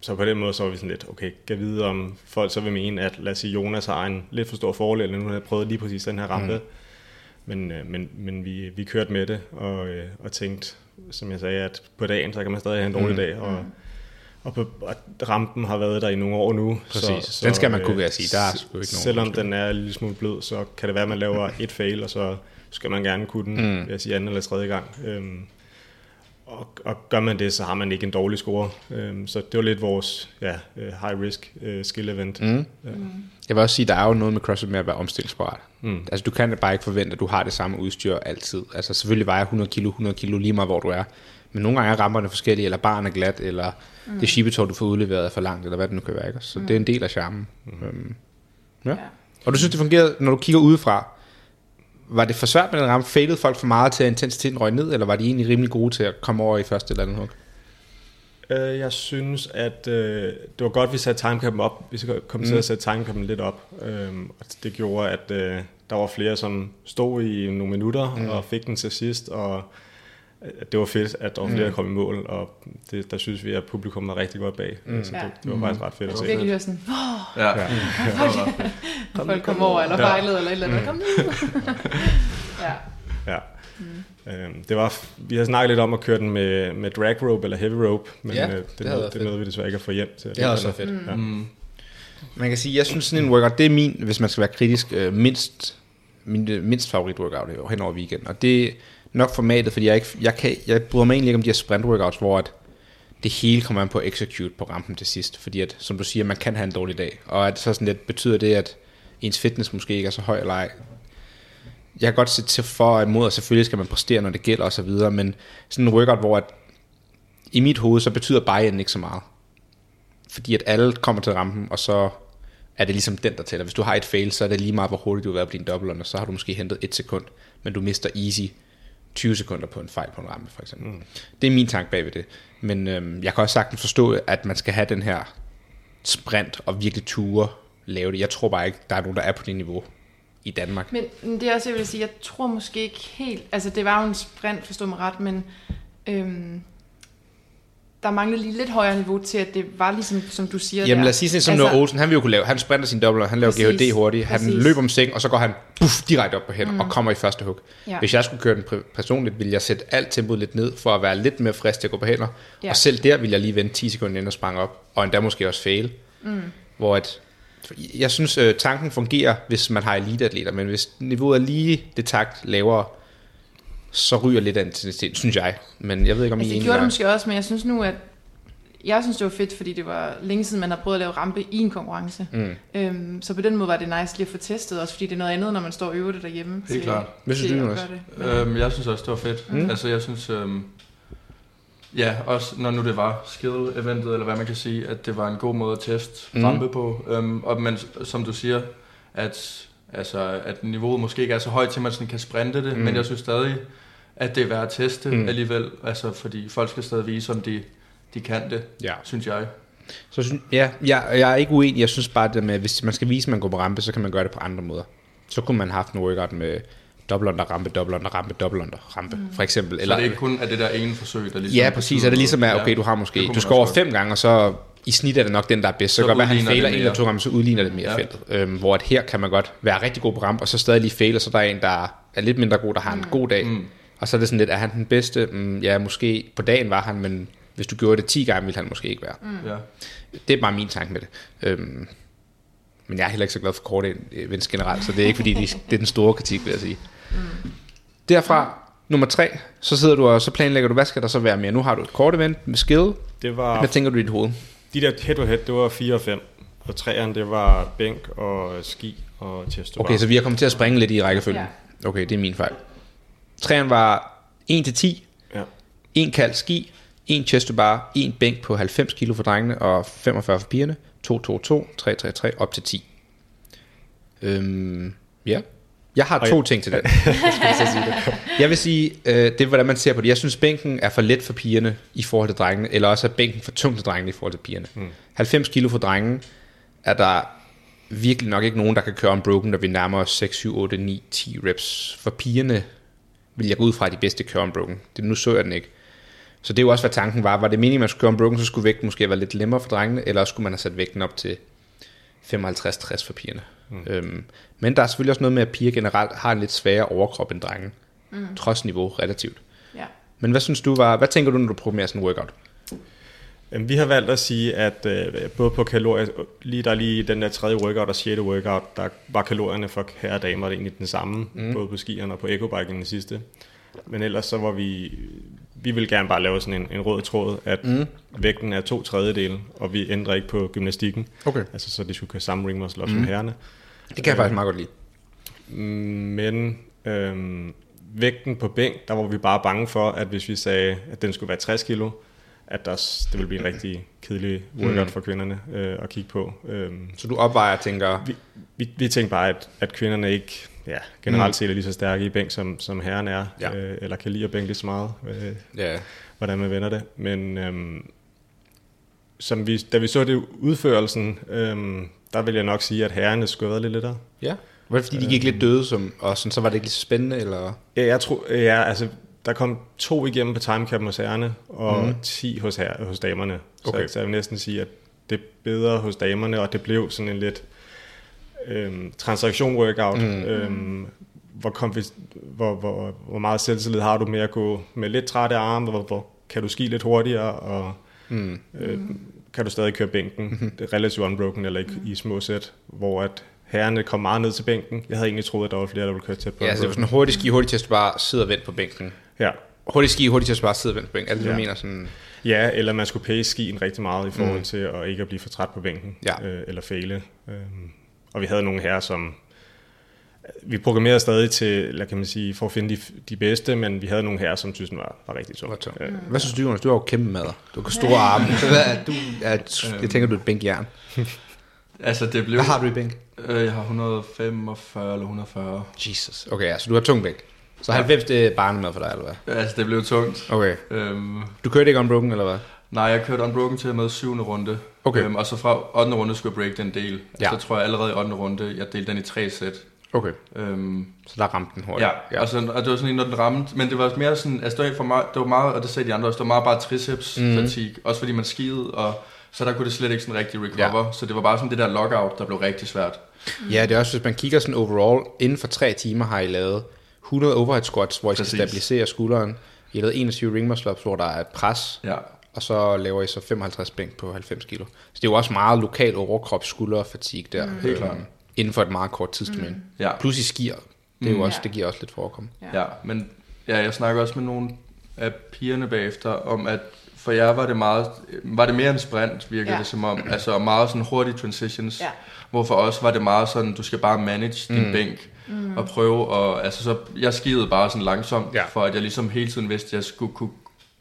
så på den måde så var vi sådan lidt, okay, kan vide om folk så vil mene, at lad os sige, Jonas har en lidt for stor fordel, nu har jeg prøvet lige præcis den her rampe. Mm. Men, øh, men, men vi, vi kørte med det, og, øh, og tænkte, som jeg sagde, at på dagen, så kan man stadig have en dårlig Mm. dag, og, og, på, og rampen har været der i nogle år nu. Præcis. Den skal man kunne, vil jeg sige. Der er ikke nogen Selvom forskel. den er lille smule blød, så kan det være, at man laver et fail, og så skal man gerne kunne den, Mm. mm. jeg sige, anden eller tredje gang. Øhm, og, og gør man det, så har man ikke en dårlig score. Øhm, så det var lidt vores ja, øh, high risk øh, skill event. mm. Jeg vil også sige, der er jo noget med CrossFit med at være omstillingsparat. Mm. Altså du kan bare ikke forvente, at du har det samme udstyr altid. Altså selvfølgelig vejer 100 kilo, 100 kilo lige meget, hvor du er. Men nogle gange er ramperne forskellige, eller barn er glat, eller mm. det skibetog, du får udleveret er for langt, eller hvad det nu kan være. Ikke? Så mm. det er en del af charmen. Mm. Øhm, ja. Ja. Og du synes, det fungerede, når du kigger udefra, var det for svært med den rampe? Failede folk for meget til, at intensiteten røg ned, eller var de egentlig rimelig gode til at komme over i første eller andet hug? Øh, jeg synes, at øh, det var godt, at vi satte timecapen op. Vi kom til Mm. at sætte timecapen lidt op. Øhm, og det gjorde, at øh, der var flere, som stod i nogle minutter Mm. mm. og fik den til sidst. Og det var fedt, at der var flere, der kom i mål. Og det, der synes vi, at publikum var rigtig godt bag. Mm. Så det, Ja. det var faktisk ret fedt at se. kunne virkelig høre sådan, oh, Ja, ja. det var folk kom over, eller Ja. fejlede, eller et eller andet. Kom nu. ja. Ja. Mm. Øhm, det var, vi har snakket lidt om at køre den med, med drag rope eller heavy rope, men Ja, øh, det det, det, det nåede vi desværre ikke at få hjem til. Det havde også været fedt. Ja. Mm. Man kan sige, jeg synes sådan en workout, det er min, hvis man skal være kritisk, øh, mindst, min øh, mindst favorit workout hen over weekenden. Og det er nok formatet, fordi jeg, ikke, jeg, kan, jeg bryder mig egentlig ikke om de her sprint workouts, hvor at det hele kommer an på at execute på rampen til sidst. Fordi at, som du siger, man kan have en dårlig dag. Og at så sådan lidt, betyder det, at ens fitness måske ikke er så høj eller ej. Jeg kan godt se til for og imod, og selvfølgelig skal man præstere, når det gælder og så videre, men sådan en workout, hvor at i mit hoved, så betyder buy ikke så meget. Fordi at alle kommer til rampen, og så er det ligesom den, der tæller. Hvis du har et fail, så er det lige meget, hvor hurtigt du har været på din dobbelt, og så har du måske hentet et sekund, men du mister easy 20 sekunder på en fejl på en rampe, for eksempel. Mm. Det er min tanke bag ved det. Men øhm, jeg kan også sagtens forstå, at man skal have den her sprint og virkelig ture lave det. Jeg tror bare ikke, der er nogen, der er på det niveau i Danmark. Men det er også, jeg vil sige, jeg tror måske ikke helt, altså det var jo en sprint, forstå mig ret, men øhm, der manglede lige lidt højere niveau til, at det var ligesom, som du siger Jamen der. lad os sige som altså, Olsen, han vil jo kunne lave, han sprinter sin dobbler, han laver Præcis, GHD hurtigt, han præcis. løber om seng, og så går han puff, direkte op på hænder mm. og kommer i første hug. Ja. Hvis jeg skulle køre den personligt, ville jeg sætte alt tempoet lidt ned, for at være lidt mere frisk til at gå på hænder, Ja. og selv der ville jeg lige vente 10 sekunder inden og sprang op, og endda måske også fail. Mm. Hvor at, jeg synes, øh, tanken fungerer, hvis man har eliteatleter, men hvis niveauet er lige det takt lavere, så ryger lidt af intensiteten, synes jeg. Men jeg ved ikke, om Altså, I det gjorde det måske også, men jeg synes nu, at jeg synes, det var fedt, fordi det var længe siden, man har prøvet at lave rampe i en konkurrence. Mm. Øhm, så på den måde var det nice lige at få testet, også fordi det er noget andet, når man står og øver det derhjemme. Helt klart. Hvad synes til du, gøre det. Øhm, jeg synes også, det var fedt. Mm. Altså, jeg synes... Øhm, ja, også når nu det var skill-eventet, eller hvad man kan sige, at det var en god måde at teste mm. rampe på. Øhm, og men som du siger, at, altså, at niveauet måske ikke er så højt til, at man sådan kan sprinte det, Mm. men jeg synes stadig, at det er værd at teste Mm. alligevel. Altså, fordi folk skal stadig vise, om de, de kan det, Ja. synes jeg. Så synes, ja, jeg, jeg er ikke uenig. Jeg synes bare, det med, hvis man skal vise, at man går på rampe, så kan man gøre det på andre måder. Så kunne man have haft en workout med dobbelt under rampe, dobbelt under rampe, dobbelt under rampe, mm. for eksempel. Eller, så det er ikke kun er det der ene forsøg, der ligesom ja, præcis. Er det ligesom, at Ja. okay, du har måske, du skal over fem gange, og så i snit er det nok den, der er bedst. Så, Så så godt være, at han fejler en eller to gange, så udligner det mere ja. Feltet. Øhm, hvor at her kan man godt være rigtig god på rampe, og så stadig lige fejle, så der er en, der er lidt mindre god, der har en god dag. Mm. Og så er det sådan lidt, er han den bedste? Mm, ja, måske på dagen var han, men hvis du gjorde det 10 gange, ville han måske ikke være. Mm. Ja. Det er bare min tanke med det. Øhm, men jeg er heller ikke så glad for korte events generelt, så det er ikke fordi, de, det er den store kritik, vil jeg sige. Mm. Derfra, nummer tre, så sidder du og så planlægger du, hvad skal der så være mere? Nu har du et kort event med skill. Det var, Hvad tænker du i dit hoved? De der head-to-head, det var 4 og 5. Og 3'eren, det var bænk og ski og to Okay, så vi har kommet til at springe lidt i rækkefølgen. Okay, det er min fejl. Træerne var 1-10, Ja. en kald ski, en chest to bar, en bænk på 90 kilo for drengene og 45 for pigerne, 2-2-2, 3-3-3, op til 10. Øhm, ja. Jeg har to jeg- ting til det. Jeg vil sige, øh, det er hvordan man ser på det. Jeg synes, bænken er for let for pigerne i forhold til drengene, eller også er bænken for tung til drengene i forhold til pigerne. Mm. 90 kilo for drengene er der virkelig nok ikke nogen, der kan køre unbroken, når vi nærmer os 6, 7, 8, 9, 10 reps. For pigerne vil jeg gå ud fra, at de bedste kører unbroken. Det, nu så jeg den ikke. Så det er jo også, hvad tanken var. Var det meningen, at man skulle køre unbroken, så skulle vægten måske være lidt lemmere for drengene, eller også skulle man have sat vægten op til 55-60 for pigerne. Mm. Øhm, men der er selvfølgelig også noget med, at piger generelt har en lidt sværere overkrop end drenge. Mm. Trods niveau relativt. Ja. Men hvad synes du var, hvad tænker du, når du programmerer sådan en workout? Jamen, vi har valgt at sige, at øh, både på kalorier, lige der er lige den der tredje workout og sjette workout, der var kalorierne for herre og damer egentlig den samme, mm. både på skierne og på ecobiken den sidste. Men ellers så var vi, vi vil gerne bare lave sådan en, en rød tråd, at mm. vægten er to tredjedele, og vi ændrer ikke på gymnastikken. Okay. Altså så de skulle køre samme ring muscle op mm. som herrerne. Det kan jeg faktisk meget godt lide. Men øhm, vægten på bænk, der var vi bare bange for, at hvis vi sagde, at den skulle være 60 kilo, at der, det ville blive en rigtig kedelig workout mm. for kvinderne øh, at kigge på. Øhm, Så du opvejer og tænker, vi, vi, vi tænkte bare, at, at kvinderne ikke ja, generelt set er lige så stærke i bænk, som, som herren er, Ja. øh, eller kan lide at bænke lige så meget, øh, ja, hvordan man vender det. Men øhm, som vi, da vi så det udførelsen, øhm, der vil jeg nok sige, at herrerne skulle have været lidt lettere. ja. Var det fordi, de gik lidt døde, som, og sådan, så var det ikke så spændende, eller? Ja, jeg tror, ja, altså, der kom to igennem på timecapen hos herrerne, og mm. 10 hos, her, hos damerne. Så, Okay. så jeg vil næsten sige, at det er bedre hos damerne, og det blev sådan en lidt øhm, transaktion-workout, mm. øhm, hvor, konfi- hvor, hvor, hvor meget selvtillid har du med at gå med lidt trætte arme, hvor, hvor kan du ski lidt hurtigere, og mm. øh, kan du stadig køre bænken, mm-hmm. det er relativt unbroken, eller ikke i små sæt, hvor at herrerne kom meget ned til bænken. Jeg havde egentlig troet, at der var flere, der ville køre tæt på. Ja, så det var sådan hurtigt ski, hurtigt test, bare sidde og vente på bænken. ja. Hurtigt ski, hurtigt test, bare sidde og vente på bænken. Det, det, du Ja. mener sådan? Ja, eller man skulle pace skien rigtig meget i forhold mm. til at ikke at blive for træt på bænken, Ja. øh, eller fejle. Øhm, og vi havde nogle her, som vi programmerede stadig til, eller kan man sige, for at finde de, de bedste, men vi havde nogle her, som synes, den var, var rigtig tung. Tung. Øh, Hvad synes du, Jonas? Du har jo kæmpe madder. Du har store arme. Hvad er du? Er, jeg tænker, du er et bænkjern. Altså, det blev... Hvad har du i bænk? Øh, jeg har 145 eller 140. Jesus. Okay, ja, så du har tung bænk. Så 90 det er barnemad for dig, eller hvad? Altså, det blev tungt. Okay. Øhm, Du kørte ikke unbroken, eller hvad? nej, jeg kørte unbroken til med syvende runde. Okay. Øhm, og så fra 8. runde skulle jeg break den del. Ja. Ja. Så tror jeg allerede i 8. runde, jeg delte den i tre sæt. Okay. Øhm, Så der ramte den hurtigt. ja, ja. Og, så, og det var sådan en, når den ramte, men det var mere sådan, altså det var, for mig, det var meget, og det sagde de andre også, det var meget bare triceps mm. også fordi man skidede, og så der kunne det slet ikke sådan rigtig recover, ja. så det var bare sådan det der lockout, der blev rigtig svært. Ja, det er også, hvis man kigger sådan overall, inden for tre timer har I lavet 100 overhead squats, hvor I skal Præcis. stabilisere skulderen. I har lavet 21 ring muscle ups, hvor der er et pres, Ja, og så laver I så 55 bænk på 90 kilo. Så det er jo også meget lokal overkrop, skulder og fatigue der. Mm. Helt klart. Inden for et meget kort tidsdomæne. Mm. ja. Plus I skier. Det, er jo Mm. også, Ja. det giver også lidt forekom. Ja, men ja, jeg snakker også med nogle af pigerne bagefter om, at for jer var det meget, var det mere en sprint, virkede Ja. ja. det som om. Altså meget sådan hurtige transitions. Ja. Hvor for os var det meget sådan, du skal bare manage din bænk. Mm. Og prøve og altså så, jeg skidede bare sådan langsomt, Ja. ja. for at jeg ligesom hele tiden vidste, at jeg skulle kunne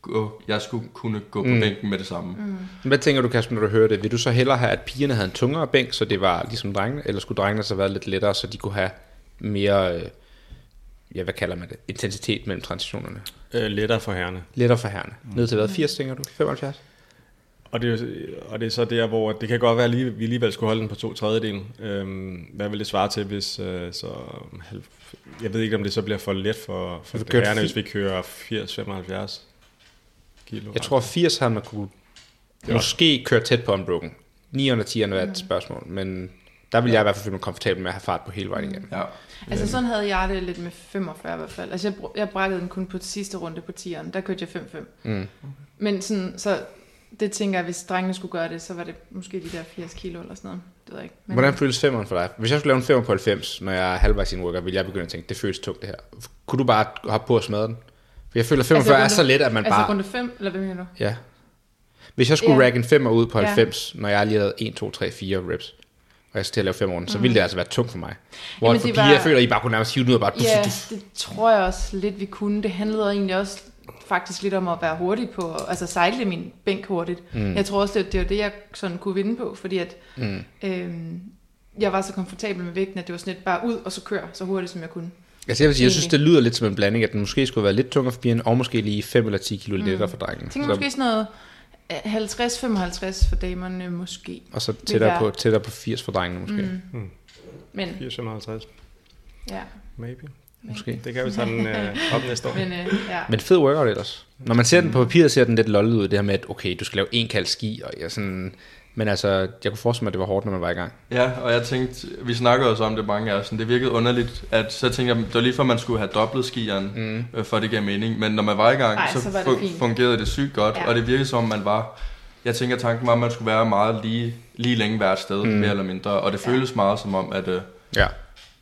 gå, jeg skulle kunne gå på bænken med det samme. Mm. Hvad tænker du, Kasper, når du hører det? Vil du så hellere have, at pigerne havde en tungere bænk, så det var ligesom drengene, eller skulle drengene så være lidt lettere, så de kunne have mere, øh, ja, hvad kalder man det, intensitet mellem transitionerne? øh, lettere for herrene. Lettere for herrene. Ned til hvad, 80, tænker du? 75? Og det, er jo- og det er så der, hvor det kan godt være, at vi alligevel skulle holde den på to tredjedel. Øhm, hvad vil det svare til, hvis øh, så... halv- Jeg ved ikke, om det så bliver for let for, for herrerne, fi- hvis vi kører 80-75 kilo. Jeg tror 80 havde man kunne er måske køre tæt på unbroken. 9 under 10 er et spørgsmål, men der vil jeg i hvert fald føle mig komfortabel med at have fart på hele vejen igen. Ja. Altså sådan havde jeg det lidt med 45 i hvert fald. Altså jeg, br- jeg brækkede den kun på sidste runde på 10'eren. Der kørte jeg 5-5. Mm. Men sådan, så det tænker jeg, hvis drengene skulle gøre det, så var det måske de der 80 kilo eller sådan noget. Det ved jeg ikke. Men, Hvordan føles femmeren for dig? Hvis jeg skulle lave en femmer på 90, når jeg er halvvejs i en workout, vil jeg begynde at tænke, det føles tungt det her. Kunne du bare hoppe på og smadre den? Jeg føler, at 45 altså, er så let, at man altså bare... runde 5, eller hvad mener du? Ja. Hvis jeg skulle Ja. rack en femmer ud på Ja. 90, når jeg lige havde 1, 2, 3, 4 reps, og jeg skal til at lave fem runder, så ville det altså være tungt for mig. Hvor Jamen, for piger, var- jeg føler, at I bare kunne nærmest hive den ud og bare... Ja, det tror jeg også lidt, vi kunne. Det handlede egentlig også faktisk lidt om at være hurtig på, altså sejle min bænk hurtigt. Mm. Jeg tror også, det, det var det, jeg sådan kunne vinde på, fordi at Mm. øhm, jeg var så komfortabel med vægten, at det var sådan lidt bare ud og så køre så hurtigt, som jeg kunne. Altså jeg vil sige, jeg synes, det lyder lidt som en blanding, at den måske skulle være lidt tungere for pigerne, og måske lige 5 eller 10 kilo lettere for drengene. Jeg tænker måske sådan noget øh, 50-55 for damerne måske. og så tættere være- på, tættere på 80 for drengene måske. Mm. Men 80-55, ja, maybe. måske. Det kan vi tage den øh, op næste år. men øh, ja. Men fed workout ellers. Når man ser den på papiret, ser den lidt lollet ud, det her med, at okay, du skal lave en kald ski, og jeg sådan... Men altså, jeg kunne forestille mig, at det var hårdt, når man var i gang. Ja, og jeg tænkte, vi snakkede også om det mange af os, det virkede underligt, at så tænkte jeg, det var lige for, at man skulle have dobblet skieren, mm. øh, for at det gav mening, men når man var i gang, Ej, så, så det fu- fungerede det sygt godt, Ja. og det virkede som, man var, jeg tænker, tanken var, at man skulle være meget lige, lige længe hvert sted, mm. mere eller mindre, og det Ja. føles meget som om, at øh, Ja.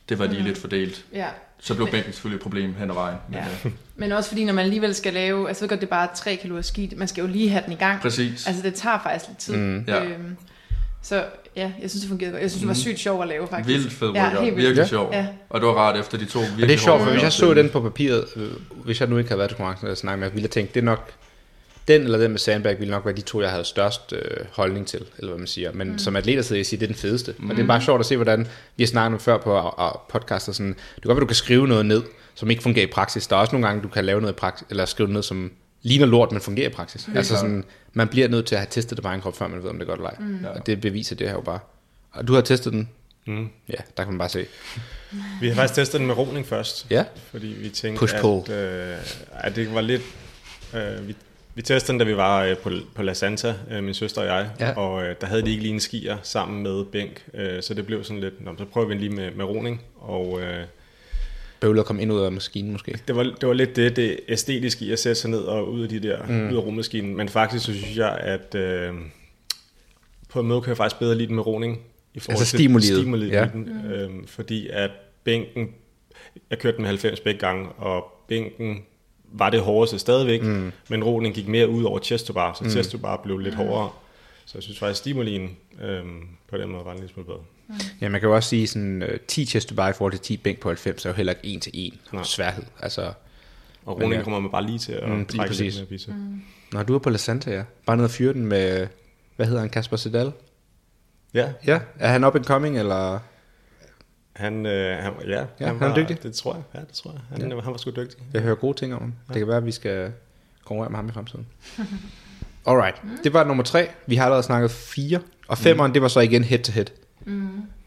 det var lige lidt fordelt. ja. Så blev bænken selvfølgelig et problem hen ad vejen. Men, Ja. øh, Men også fordi, når man alligevel skal lave, altså så godt det er bare 3 kilo ski, man skal jo lige have den i gang. præcis. Altså det tager faktisk lidt tid. Mm. Ja. Øhm, så ja, jeg synes det fungerede godt. Jeg synes det var sygt sjovt at lave faktisk. Vildt fed Ja, workout, helt vildt. virkelig Ja. sjov. Ja. Og det var rart efter de to virkelig Og det er sjovt, for hvis jeg så den på papiret, øh, hvis jeg nu ikke havde været til konkurrencen og snakket med, ville jeg tænke, det er nok, den eller den med sandbag ville nok være de to, jeg havde størst øh, holdning til, eller hvad man siger. Men mm. som atleter sidder jeg siger, det er den fedeste. Mm. Og det er bare sjovt at se, hvordan vi har snakket om før på og, og podcaster, sådan, det kan godt være, du kan skrive noget ned, som ikke fungerer i praksis. Der er også nogle gange, du kan lave noget i praksis, eller skrive noget, som ligner lort, men fungerer i praksis. altså klart. sådan, man bliver nødt til at have testet det på egen krop, før man ved, om det er godt eller ej. Mm. Og det beviser det her jo bare. Og du har testet den? Mm. Ja, der kan man bare se. Vi har faktisk testet den med roning først, Ja, fordi vi tænkte, Push-pull. at, øh, at det var lidt... Øh, vi, vi testede den, da vi var øh, på, på La Santa, øh, min søster og jeg, Ja. og øh, der havde de ikke lige en skier sammen med bænk, øh, så det blev sådan lidt, Nå, så prøver vi lige med, med roning, og øh, bøvlet komme ind ud af maskinen måske. det, var, det var lidt det, det æstetiske i at sætte sig ned og ud af de der, mm. ud af rummaskinen, men faktisk så synes jeg, at øh, på en måde kan jeg faktisk bedre lide den med roning, i forhold Altså til stimuliet. stimuliet Ja. den, øh, fordi at bænken, jeg kørte den med 90 begge gange, og bænken var det hårdeste stadigvæk, mm. men roning gik mere ud over chest to bar, så mm. chest to bar blev lidt hårdere. Så jeg synes faktisk, stimulien øhm, på den måde var en lille smule bedre. Ja, man kan jo også sige, sådan uh, 10 chest to bar i forhold til 10 bænk på 90, er jo heller ikke en til en Nej. sværhed. Altså, Og roning ja. kommer man bare lige til at Mm, mm, lige trække præcis. lidt med bicep. Mm. når du er på La Santa, ja. Bare ned og fyre den med, hvad hedder han, Kasper Sedal? Ja, Ja, er han up and coming, eller? Han, øh, han, ja, Ja, han, han er var, dygtig. Det tror jeg, ja, det tror jeg. Han, ja. han var sgu dygtig. Jeg hører gode ting om ham. Det kan være, at vi skal konkurrere med ham i fremtiden. Alright, det var nummer tre. Vi har allerede snakket fire. Og femeren, det var så igen head to head.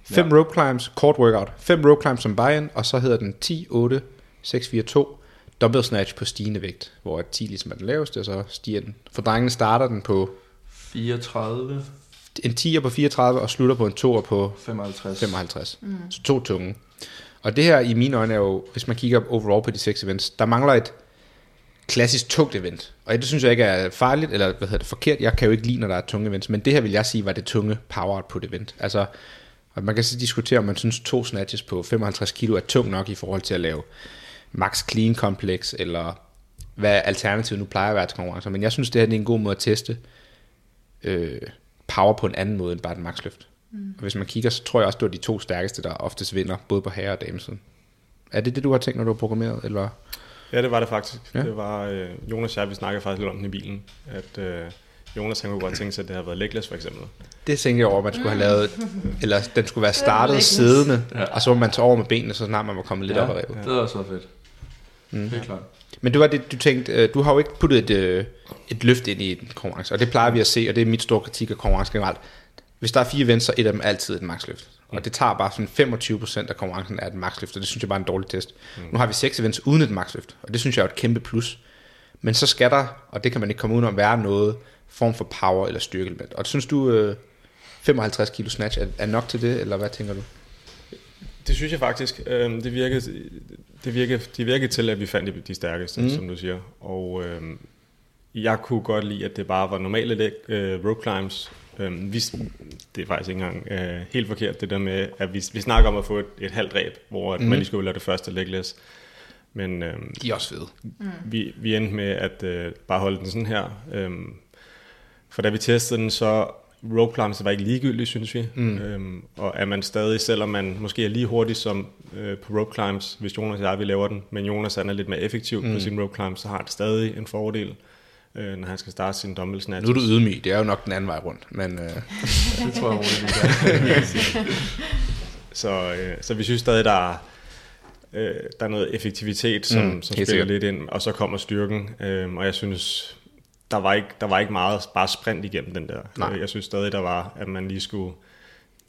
Fem Ja. rope climbs, kort workout. Fem rope climbs som buy-in, og så hedder den 10, 8, 6, 4, 2. Dumbbell snatch på stigende vægt, hvor 10 ligesom er den laveste, og så stiger den. For drengene starter den på 34, en 10'er på 34, og slutter på en 2'er på 55. 55. Mm. Så to tunge. Og det her i mine øjne er jo, hvis man kigger overall på de seks events, der mangler et klassisk tungt event. Og det synes jeg ikke er farligt, eller hvad hedder det, forkert. Jeg kan jo ikke lide, når der er tunge events, men det her vil jeg sige var det tunge power output event. Altså, og man kan så diskutere, om man synes to snatches på 55 kilo er tung nok i forhold til at lave max clean complex, eller hvad alternativet nu plejer at være til konkurrencer. Men jeg synes, det her det er en god måde at teste øh, power på en anden måde end bare et maxløft. Mm. Og hvis man kigger, så tror jeg også, det var de to stærkeste, der oftest vinder, både på herre- og damesiden. Er det det, du har tænkt, når du har programmeret? Eller? Ja, det var det faktisk. Ja. Ja. Det var øh, Jonas og jeg, vi snakkede faktisk lidt om den i bilen, at øh, Jonas han kunne godt tænke sig, at det havde været legless for eksempel. Det tænkte jeg over, at man skulle have lavet, eller den skulle være startet siddende, Ja. og så var man tage over med benene, så snart man var kommet lidt Ja. op ad revet. Det er også så fedt. Mm. Helt klart. Men det var det, du tænkte, øh, du har jo ikke puttet et, øh, et løft ind i en konkurrence, og det plejer vi at se, og det er mit store kritik af konkurrence generelt. Hvis der er fire events, så er et af dem altid et maxløft. Og det tager bare sådan 25% af konkurrencen af et maxløft, og det synes jeg bare er en dårlig test. Mm. Nu har vi seks events uden et maxløft, og det synes jeg er et kæmpe plus. Men så skal der, og det kan man ikke komme udenom, være noget form for power eller styrkeelement. Og synes du, øh, 55 kilo snatch er, er nok til det, eller hvad tænker du? Det synes jeg faktisk. Øh, det virkede, det virkede, de virkede til, at vi fandt de, de stærkeste, mm. som du siger. Og øh, jeg kunne godt lide, at det bare var normale leg, øh, rope climbs. Øh, vi, det er faktisk ikke engang øh, helt forkert, det der med, at vi, vi snakker om at få et, et halvt dræb, hvor mm. Man lige skulle lave det første legless. Men øh, De er også fede. vi, vi endte med at øh, bare holde den sådan her. Øhm, for da vi testede den, så rope climbs var ikke ligegyldigt, synes vi. Mm. Øhm, og er man stadig, selvom man måske er lige hurtig som øh, på rope climbs, hvis Jonas og jeg vi laver den, men Jonas han er lidt mere effektiv mm. på sin rope climbs, så har det stadig en fordel, øh, når han skal starte sin dumbbell snatch. Nu er du ydmyg, det er jo nok den anden vej rundt, men øh, Det tror jeg roligt, vi. Så, øh, så vi synes stadig, der er, øh, der er noget effektivitet, som, Mm, som spiller sikkert. lidt ind, og så kommer styrken. Øh, og jeg synes, der var, ikke, der var ikke meget bare sprint igennem den der. Nej. Jeg synes stadig, der var, at man lige skulle...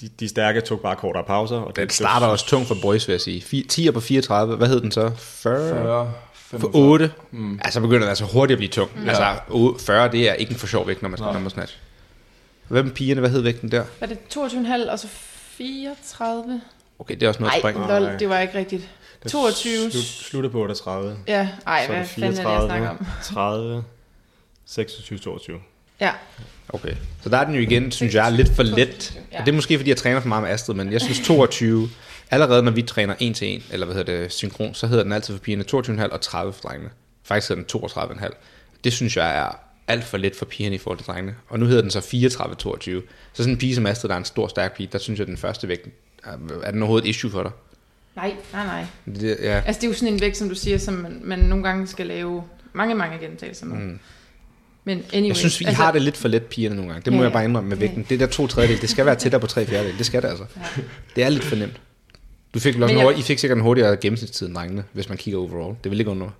De, de stærke tog bare kortere pauser. Og den det, starter også tungt for boys, vil jeg sige. 10 på 34, hvad hed den så? 40? 40, For 45. 8? Mm. Altså begynder den altså hurtigt at blive tung. Mm. Altså o- 40, det er ikke en for sjov vægt, når man skal Nej. nummer snatch. Hvad med pigerne, hvad hed vægten der? Var det 22,5 og så 34? Okay, det er også noget at Nej, lol, det var ikke rigtigt. det 22. Slut, sluttede på 38. Ja, ej, så hvad det fanden er det, jeg snakker om? 30, 26, 22. Ja, Okay, så der er den jo igen, synes jeg, lidt for let. Ja. Og det er måske, fordi jeg træner for meget med Astrid, men jeg synes 22, allerede når vi træner en til en, eller hvad hedder det, synkron, så hedder den altid for pigerne 22,5 og 30 for drengene. Faktisk hedder den 32,5. Det synes jeg er alt for let for pigerne i forhold til drengene. Og nu hedder den så 34-22. Så sådan en pige som Astrid, der er en stor, stærk pige, der synes jeg, at den første vægt, er, er den overhovedet et issue for dig? nej, nej, nej. Det, ja. Altså, det er jo sådan en vægt, som du siger, som man, man nogle gange skal lave mange, mange gentagelser med. Mm. Men anyway, Jeg synes, vi altså, har det lidt for let pigerne nogle gange. Det må Ja, ja, ja. jeg bare indrømme med Ja. vægten. Det der to tredjedel, det skal være tættere på tre fjerdedel. Det skal det altså. Ja. Det er lidt for nemt. Du fik, vel også jeg- hurtig, I fik sikkert en hurtigere gennemsnitstid end drengene, hvis man kigger overall. Det vil ikke undre mig.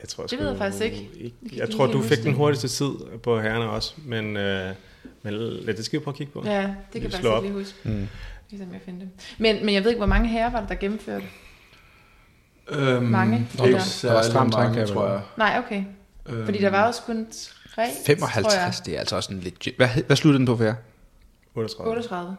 Jeg tror, Det ved jeg faktisk ikke. ikke. Jeg Jeg tror, du fik den det. hurtigste tid på herrerne også, men, øh, men ja, det skal vi prøve at kigge på. Ja, det kan jeg faktisk lige huske. Mm. Ligesom jeg finder det. Men, men jeg ved ikke, hvor mange herrer var der, der gennemførte? Øhm, Mange? Ikke Eller? Der var særlig stramt mange, tror jeg. Nej, okay. Fordi der var også kun tre, tror jeg. 55, det er altså også en legit. Hvad, hvad sluttede den på for jer? 38. 38.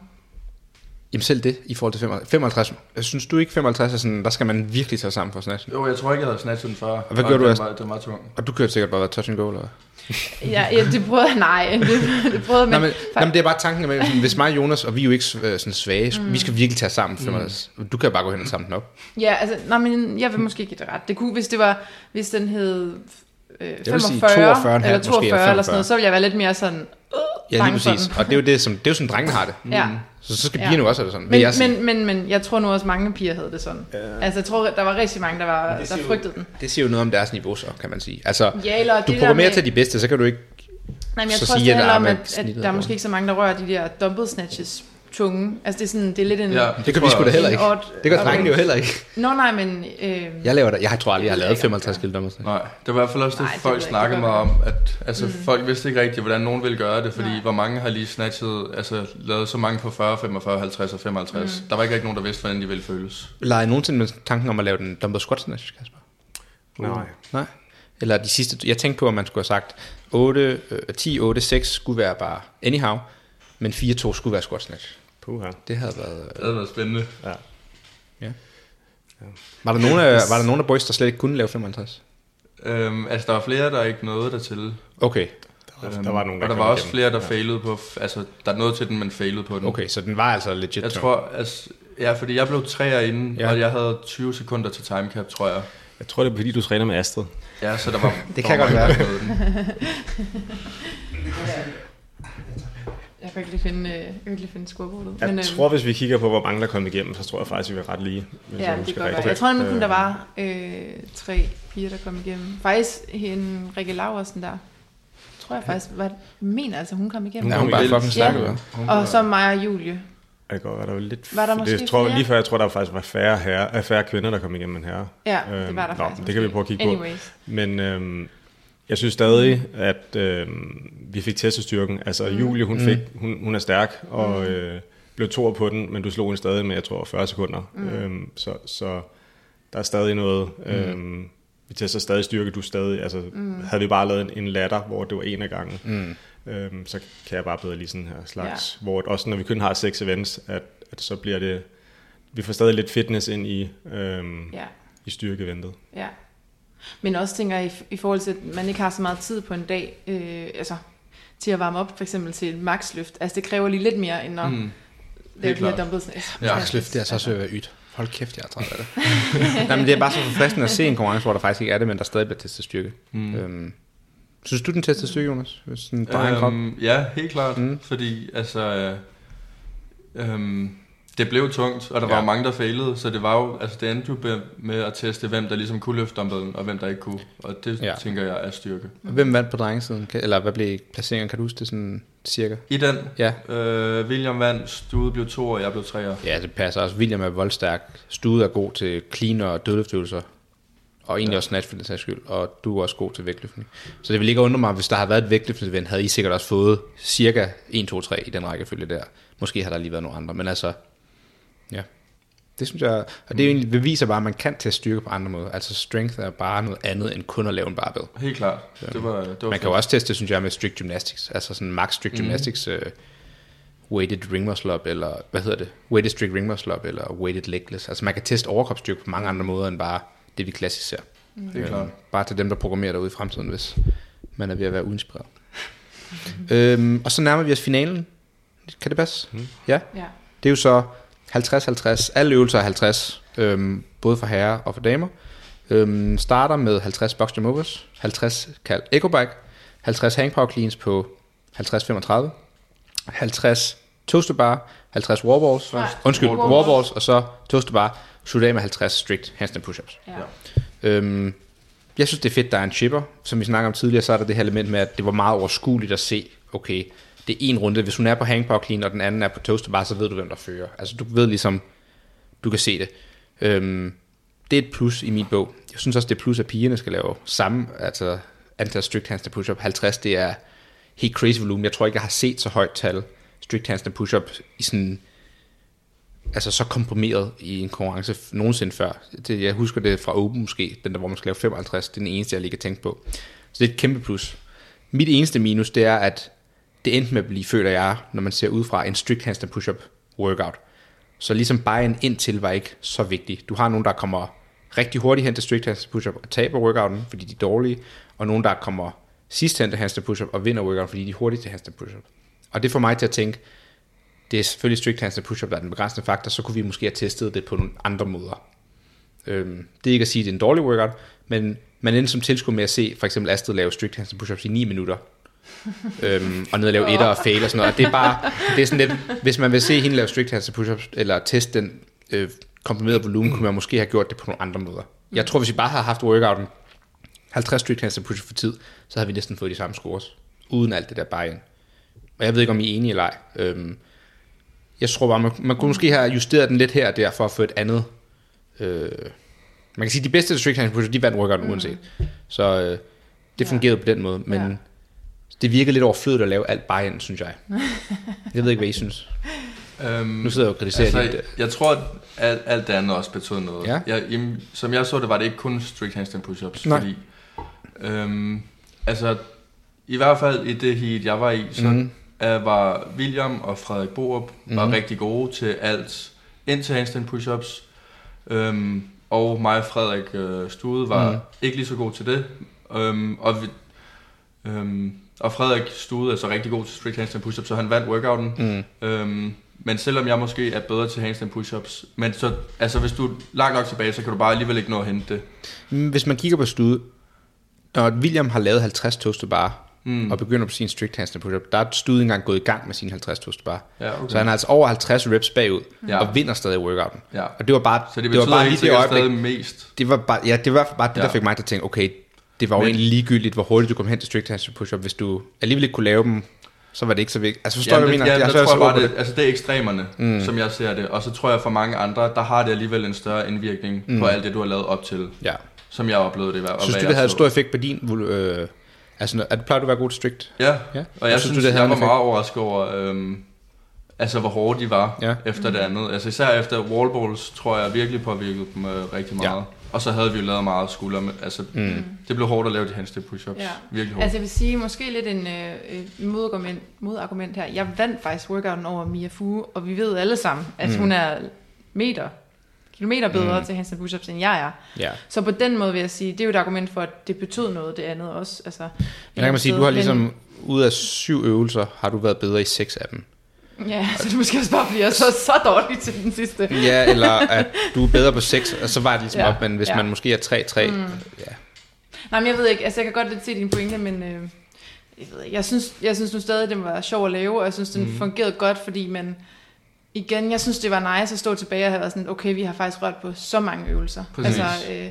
Jamen selv det, i forhold til 55. 55. Synes du ikke 55 er sådan, der skal man virkelig tage sammen for snatch? Jo, jeg tror ikke, jeg havde snatchet den før. Og hvad gjorde du, den var, den var tung. Og du kørte sikkert bare touch and go, eller? Ja, ja, det prøvede nej, det, det prøvede, men, Nej, men, nej, men det er bare tanken, med, sådan, hvis mig og Jonas, og vi er jo ikke øh, sådan svage, mm. vi skal virkelig tage sammen. 55. Du kan bare gå hen og samle den op. Ja, altså, nej, men jeg vil måske give det ret. Det kunne, hvis det var, hvis den hed øh, vil sige 45, 42,5 eller måske, 42 eller eller sådan 45. noget, så ville jeg være lidt mere sådan, uh, Ja, lige præcis. Og det er jo, det, som, det er jo sådan, drengene har det. Ja. Så, så skal Ja. pigerne jo også have det sådan. Men, jeg, men, men, men jeg tror nu også, mange piger havde det sådan. Altså, jeg tror, der var rigtig mange, der, var, der siger jo- frygtede den. det siger jo noget om deres niveau så, kan man sige. Altså, Ja, eller du programmerer med- til de bedste, så kan du ikke... Nej, men jeg så tror også, sige, det at handler der om, er at, med at der er måske ikke så mange, der rører de der dumbbell snatches tunge. Altså, det er, sådan, det er lidt en... Ja. Det kan vi sgu da heller ikke. Odd- Det gør drengene jo heller ikke. Nå, nej, men... Øh, Jeg laver det. Jeg tror aldrig, jeg har Det lavet jeg ikke, 55 om kilo dumbbells. Nej, det var i hvert fald også det, Nej, det folk ikke. snakkede Det mig om, at altså, mm. folk vidste ikke rigtigt, hvordan nogen ville gøre det, fordi Nej. hvor mange har lige snatchet, altså lavet så mange på 40, 45, 50 og 55. Mm. Der var ikke rigtig nogen, der vidste, hvordan de ville føles. Leger nogensinde med tanken om at lave den dumbbell squat snatch, Kasper? Nej. Nej. Eller de sidste... Jeg tænkte på, at man skulle have sagt 8, øh, 10, 8, 6 skulle være bare anyhow, men 4, 2 skulle være squat snatch. Puha. Det havde været... Det havde været spændende. Ja. Var der nogen af, var der nogen af boys, der slet ikke kunne lave 55? Øhm, altså, der var flere, der ikke nåede dertil. Okay, Der var, der var nogen, der og der var også igennem. flere, der failede på, altså, der nåede til den, men failede på den. okay, så den var altså legit. Jeg tung. tror, altså, ja, fordi jeg blev træer inden, Ja. ja. og jeg havde 20 sekunder til timecap, tror jeg. Jeg tror, det er fordi, du træner med Astrid. Ja, så der var... Det kan godt være. jeg kan ikke lige finde, øh, jeg kan ikke lige finde scorebordet. Jeg men, men, øh, tror, hvis vi kigger på, hvor mange der kom igennem, så tror jeg faktisk, vi er ret lige. hvis Ja, jeg det kan godt. Jeg tror nemlig kun, der var øh, tre piger, der kom igennem. Faktisk en Rikke Laversen der. Tror jeg faktisk, var, mener altså, hun kom igennem. Ja, hun kom bare igen. fucking stærk, Ja. Hun Og var- så mig og Julie. Det kan godt være, der var lidt... Var der måske det, tror, flere? Lige før, jeg tror, der faktisk var færre, herre, øh, færre kvinder, der kom igennem end herre. Ja, det Øhm, var der nå, faktisk. det kan vi prøve at kigge på. Anyways. Men øhm, jeg synes stadig, at øhm, vi fik testet styrken. Altså Mm. Julie, hun, fik, hun, hun er stærk, og øh, blev to på den, men du slog hende stadig med, jeg tror, 40 sekunder. Mm. Øhm, så, så der er stadig noget... Øhm, vi tester stadig styrke, du stadig... Altså, mm. havde vi bare lavet en, en latter, hvor det var en af gangen, Mm. øhm, så kan jeg bare bedre lige sådan her slags, ja. hvor også når vi kun har seks events, at, at så bliver det, vi får stadig lidt fitness ind i, øhm. Ja, i styrkeventet. ja. Men også tænker jeg, i, i forhold til, at man ikke har så meget tid på en dag, øh, altså til at varme op for eksempel til et maxløft. Altså det kræver lige lidt mere, end at mm. Lave de her dumbbells. Ja, Maxløft, det er altså også ved at være ydt. Hold kæft, jeg er træt af det. Nej, men det er bare så forfriskende at se en konkurrence, hvor der faktisk ikke er det, men der stadig bliver testet styrke. Mm. Øhm, synes du, den testede styrke, Jonas? Hvis den? Øhm, ja, helt klart. Mm. Mm. Fordi altså, øh, øhm, det blev tungt, og der ja. var Ja. jo mange, der failede, så det var jo, altså det endte jo med at teste, hvem der ligesom kunne løfte dumbbellen, og hvem der ikke kunne. Og det Ja. ja. tænker jeg er styrke. Hvem vandt på drengesiden? Eller hvad blev placeringen? Kan du huske det sådan cirka? I den, Ja. øh, William vandt, Stude blev to, og jeg blev treer. Ja, det passer også. William er voldstærk. Stude er god til clean og dødløftøvelser. Og egentlig også snatch for den sags skyld. Og du er også god til vægtløftning. Så det vil ikke undre mig, hvis der havde været et vægtløftningsevent, havde I sikkert også fået cirka 1, 2, 3 i den rækkefølge der. Måske har der lige været nogle andre. Men altså, ja. Det synes jeg, og det er egentlig beviser bare, at man kan teste styrke på andre måder. Altså strength er bare noget andet end kun at lave en barbell. Helt klart. Det var, det var Man kan jo også teste, synes jeg, med strict gymnastics. Altså sådan max strict Mhm. gymnastics, uh, weighted ring muscle up, eller hvad hedder det? Weighted strict ring muscle up, eller weighted legless. Altså man kan teste overkropsstyrke på mange andre måder, end bare det, vi klassisk ser. Helt klart. Bare til dem, der programmerer derude i fremtiden, hvis man er ved at være uinspireret. øhm, og så nærmer vi os finalen. Kan det passe? Mm. Ja. Ja. Det er jo så 50-50. Alle øvelser er 50, øhm, både for herrer og for damer. Øhm, starter med 50 box jump overs, 50 kaldt echo bike, 50 hang power cleans på 50-35, 50 toaster bar, 50 wall balls, Nej, undskyld, wall wall balls. balls, og så toaster bar, slutte af med 50 strict handstand push-ups. Ja. Øhm, jeg synes, det er fedt, der er en chipper. Som vi snakkede om tidligere, så er der det her element med, at det var meget overskueligt at se, okay, det er en runde. Hvis hun er på hang power clean, og den anden er på toaster bar, så ved du, hvem der fører. Altså, du ved ligesom, du kan se det. Øhm, det er et plus i min bog. Jeg synes også, det er plus, at pigerne skal lave samme, altså antal strict hands handstand push-up. 50, det er helt crazy volumen. Jeg tror ikke, jeg har set så højt tal strict hands handstand push-up i sådan altså så komprimeret i en konkurrence nogensinde før. Det, jeg husker det fra Open måske, den der, hvor man skal lave 55, det er den eneste, jeg lige kan tænke på. Så det er et kæmpe plus. Mit eneste minus, det er, at det endte med at blive, føler jeg, når man ser ud fra en strict handstand push-up workout. Så ligesom bare en indtil var ikke så vigtig. Du har nogen, der kommer rigtig hurtigt hen til strict handstand push-up og taber workouten, fordi de er dårlige, og nogen, der kommer sidst hen til handstand push-up og vinder workouten, fordi de er hurtige til handstand push-up. Og det får mig til at tænke, det er selvfølgelig strict handstand push-up, der er den begrænsende faktor, så kunne vi måske have testet det på nogle andre måder. Øhm, det er ikke at sige, at det er en dårlig workout, men man endte som tilskuer med at se for eksempel Astrid lave strict handstand push-ups i 9 minutter, øhm, og ned og lave etter og fail og sådan noget. Og det er bare, det er sådan lidt, hvis man vil se hende lave strict handstand push-ups, eller teste den øh, komprimerede volumen, kunne man måske have gjort det på nogle andre måder. Jeg tror, hvis vi bare havde haft workouten 50 strict handstand push for tid, så havde vi næsten fået de samme scores, uden alt det der bare ind. Og jeg ved ikke, om I er enige eller ej. Øhm, jeg tror bare, man, man kunne måske have justeret den lidt her og der, for at få et andet... Øh, man kan sige, at de bedste strict handstand push de vandt workouten uanset. Så øh, det fungerede på den måde, men Ja. Det virkede lidt overflødigt at lave alt bare ind, synes jeg. Jeg ved ikke, hvad I synes. Øhm, Nu sidder jeg og kritiserer altså, lidt. jeg tror, at alt, alt det andet også betød noget. Ja. Jeg, jamen, som jeg så det, var det ikke kun strict handstand push-ups. Nej. Fordi, øhm, altså, i hvert fald i det heat, jeg var i, så mm. var William og Frederik Borup mm. var Mhm. rigtig gode til alt ind til handstand push-ups. Øhm, og mig og Frederik øh, Stude var mm. ikke lige så god til det. Øhm, og, vi, øhm, og Frederik Stude er så rigtig god til strict handstand push-ups, så han vandt workouten. Mm. Øhm, men selvom jeg måske er bedre til handstand push-ups, men så, altså hvis du er langt nok tilbage, så kan du bare alligevel ikke nå at hente det. Mm, Hvis man kigger på studet, og William har lavet 50 toaster bar, Mm. og begynder på sin strict handstand push-up, der er studet engang gået i gang med sin 50 toaster bar. Ja, okay. Så han er altså over 50 reps bagud, Ja. og vinder stadig workouten. Ja. Og det var bare, Så det det var bare lige det øjeblik, mest. det var bare, ja, det var bare det, der Ja. fik mig til at tænke, okay, det var jo Men- egentlig ligegyldigt, hvor hurtigt du kom hen til strict handstand push-up, hvis du alligevel ikke kunne lave dem, så var det ikke så vigtigt. Altså forstår Ja, du, det, jeg ja, mener? har tror svært jeg ved at bare, det, ord altså det er ekstremerne, mm. som jeg ser det. Og så tror jeg for mange andre, der har det alligevel en større indvirkning mm. på alt det, du har lavet op til. det. Ja. Som jeg oplevede det fald. Synes du, det jeg havde så. stor effekt på din... Øh, altså, er, plejer du at være god til strict? Ja, Ja. ja. og jeg Og synes, synes synes det havde jeg en var effekt? meget overrasket over, øhm, altså hvor hårde de var Ja. efter det andet. Altså især efter wallballs, tror jeg virkelig påvirkede dem øh, rigtig meget. Ja. Og så havde vi jo lavet meget skulder, men altså mm. det blev hårdt at lave de handstand push-ups. Ja. Virkelig hårdt. Altså jeg vil sige, måske lidt en øh, øh, modargument, modargument her. Jeg vandt faktisk workouten over Mia Fu, og vi ved alle sammen, at mm. hun er meter, kilometer bedre mm. til handstand push-ups, end jeg er. Ja. Så på den måde vil jeg sige, det er jo et argument for, at det betød noget, det andet også. Altså, Men der kan man sige, du har ligesom, ud af syv øvelser, har du været bedre i seks af dem. Ja, så det er måske også bare, fordi jeg så, så dårlig til den sidste. Ja, eller at du er bedre på seks, og så var det ligesom Ja, op, men hvis ja. man måske er 3-3, mm. ja. Nej, men jeg ved ikke, altså jeg kan godt lidt se din pointe, men øh, jeg, ved ikke, jeg, synes, jeg synes nu stadig, den var sjov at lave, og jeg synes, den mm. fungerede godt, fordi man, igen, jeg synes, det var nice at stå tilbage og have været sådan, okay, vi har faktisk rørt på så mange øvelser. Præcis. Altså, øh,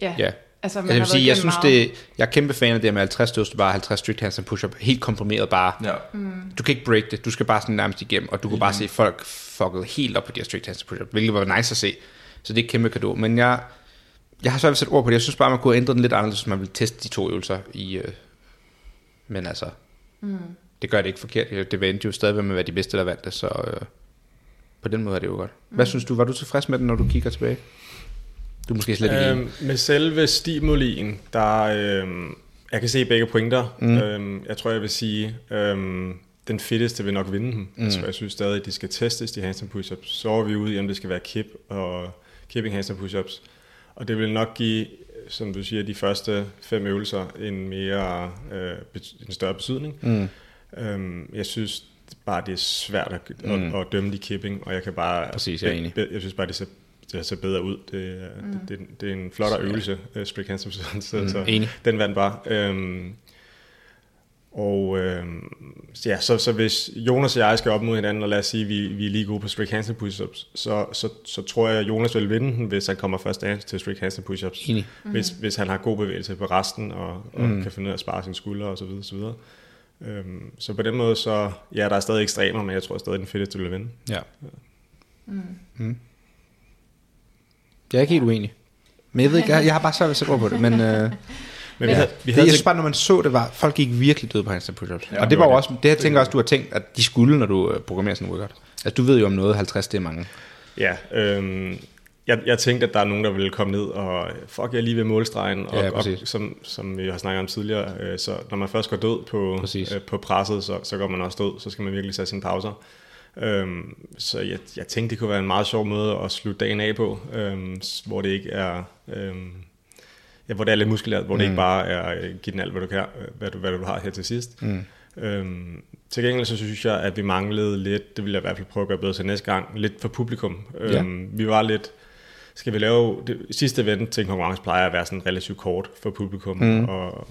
ja, ja. Altså man jeg vil har sige, jeg synes meget. det, jeg er kæmpe fan af det med 50 toast bare 50 strict handstand push-up, helt komprimeret bare. Ja. Du kan ikke break det, du skal bare sådan nærmest igennem, og du kunne bare se folk fucket helt op på de her strict handstand push-up, hvilket var nice at se. Så det er et kæmpe kado. Men jeg, jeg har svært ved at sætte ord på det. Jeg synes bare, man kunne have ændret den lidt anderledes, hvis man ville teste de to øvelser i... Øh, men altså, mm. det gør det ikke forkert. Det vendte jo stadig med at være de bedste, der vandt det, så øh, på den måde er det jo godt. Hvad synes du? Var du tilfreds med den, når du kigger tilbage? Du måske slet ikke Øhm, med selve stimulien, der øhm, jeg kan se begge pointer. Mm. Øhm, jeg tror, jeg vil sige, øhm, den fitteste vil nok vinde dem. Mm. Altså, jeg synes stadig, at de skal testes, de handstand push-ups. Så er vi ude i, om det skal være kip og kipping handstand push-ups. Og det vil nok give, som du siger, de første fem øvelser en mere øh, en større betydning. Mm. Øhm, jeg synes bare, det er svært at, mm. at, at dømme de kipping, og jeg kan bare... Præcis, jeg er enig. Jeg synes bare, det ser, det ser bedre ud. Det, er- mm. det, det, det er en flottere øvelse, uh, Spring Handsome, så, mm, så enig. den vandt bare. Øhm, og øhm, så ja, så, så hvis Jonas og jeg skal op mod hinanden, og lad os sige, at vi, vi er lige gode på strict handstand push-ups, så, så, så tror jeg, at Jonas vil vinde den, hvis han kommer først af til strict handstand push-ups. Enig. Hvis, hvis han har god bevægelse på resten, og, og mm. kan finde ud af at spare sine skuldre og så videre, så videre. Øhm, så på den måde, så ja, der er stadig ekstremer, men jeg tror stadig, den fedteste vil vinde. Ja. Mm. Jeg er ikke helt uenig. Men jeg ved ikke, jeg, jeg har bare svært ved at sætte ord på det. Men, øh, Men vi havde, vi det, havde jeg synes bare, når man så det, var folk gik virkelig døde på handstand push-ups. Ja, og det det var jo det. også, det jeg tænker også, du har tænkt, at de skulle, når du øh, programmerer sådan en workout. Altså, du ved jo om noget, 50 det er mange. Ja, øhm, jeg, jeg tænkte, at der er nogen, der vil komme ned og fuck, jeg er lige ved målstregen. Og, Ja, og som, som vi har snakket om tidligere, øh, så når man først går død på, Præcis. øh, på presset, så, så går man også død. Så skal man virkelig tage sine pauser. Øhm, så jeg, jeg tænkte, det kunne være en meget sjov måde at slutte dagen af på, øhm, hvor det ikke er... Øhm, ja, hvor det er lidt muskulært, hvor mm. det ikke bare er, øh, giv den alt, hvad du kan, øh, hvad du, hvad du har her til sidst. Mm. Øhm, til gengæld så synes jeg, at vi manglede lidt, det vil jeg i hvert fald prøve at gøre bedre til næste gang, lidt for publikum. Ja. Øhm, vi var lidt, skal vi lave, det sidste event til en konkurrence plejer at være sådan relativt kort for publikum, mm. og,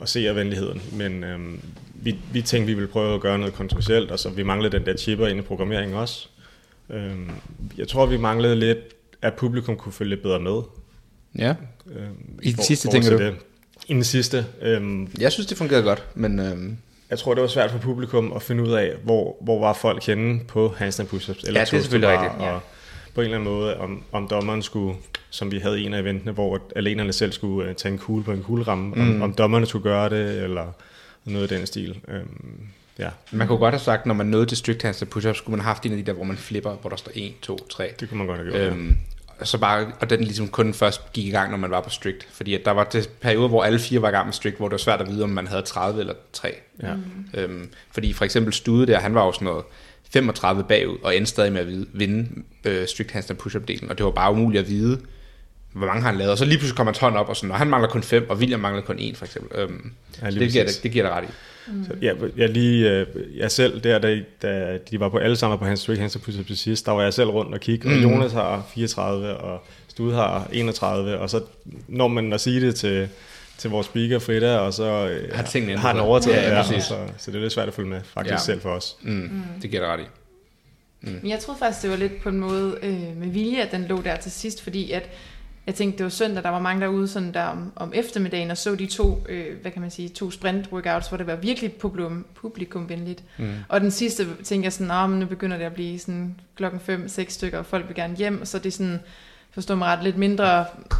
og seervenligheden. Men øhm, vi, vi tænkte, vi ville prøve at gøre noget kontroversielt, og så vi manglede den der chipper ind i programmeringen også. Øhm, jeg tror, vi manglede lidt, at publikum kunne følge lidt bedre med. Ja. Øhm, I den for- sidste, tænker du? Det. I den sidste. Øhm, Jeg synes, det fungerede godt, men øhm, jeg tror, det var svært for publikum at finde ud af, hvor, hvor var folk henne på handstand push-ups. Eller Ja, det er selvfølgelig rigtigt. Og på en eller anden måde, om, om dommeren skulle, som vi havde en af eventene, hvor alenerne selv skulle uh, tage en kugle på en kugleramme, mm. om, om dommerne skulle gøre det, eller noget i den stil. Øhm, ja, man kunne godt have sagt, når man nåede til strict handstand push-ups, skulle man have haft en af de der, hvor man flipper, hvor der står 1, 2, 3. det kunne man godt have gjort. Øhm, Øhm, så bare, og den ligesom kun først gik i gang, når man var på strict. Fordi at der var til perioder, hvor alle fire var i gang med strict, hvor det var svært at vide, om man havde 30 eller 3. ja. Øhm, fordi for eksempel Stude der, han var jo sådan noget 35 bagud, og endte stadig med at vinde øh, strict handstand push-up delen, og det var bare umuligt at vide, hvor mange har han lavet. Og så lige pludselig kommer hånd op, og sådan, og han mangler kun 5, og William mangler kun 1, for eksempel. Øhm, Ja, det, giver, det, det giver dig ret i. Så, ja, jeg, lige, øh, jeg selv, der, da, da de var på alle sammen på hans strict handstand push-ups til sidst, der var jeg selv rundt og kigge, og Mhm. Jonas har 34, og Stud har 31, og så når man at sige det til, til vores speaker Frida, og så øh, Har tingene har den overtaget, Ja, ja, ja, præcis. så, så det er lidt svært at følge med, faktisk Ja. selv for os. Mm, mm. Det giver dig ret i. Men jeg troede faktisk, det var lidt på en måde øh, med vilje, at den lå der til sidst, fordi at jeg tænkte, det var søndag, der var mange derude sådan der om, om eftermiddagen, og så de to, øh, hvad kan man sige, to sprint workouts, hvor det var virkelig publikum, publikumvenligt. Mm. Og den sidste tænkte jeg sådan, nah, men nu begynder det at blive sådan klokken 5-6 stykker, og folk vil gerne hjem, så det er sådan, forstå mig ret, lidt mindre,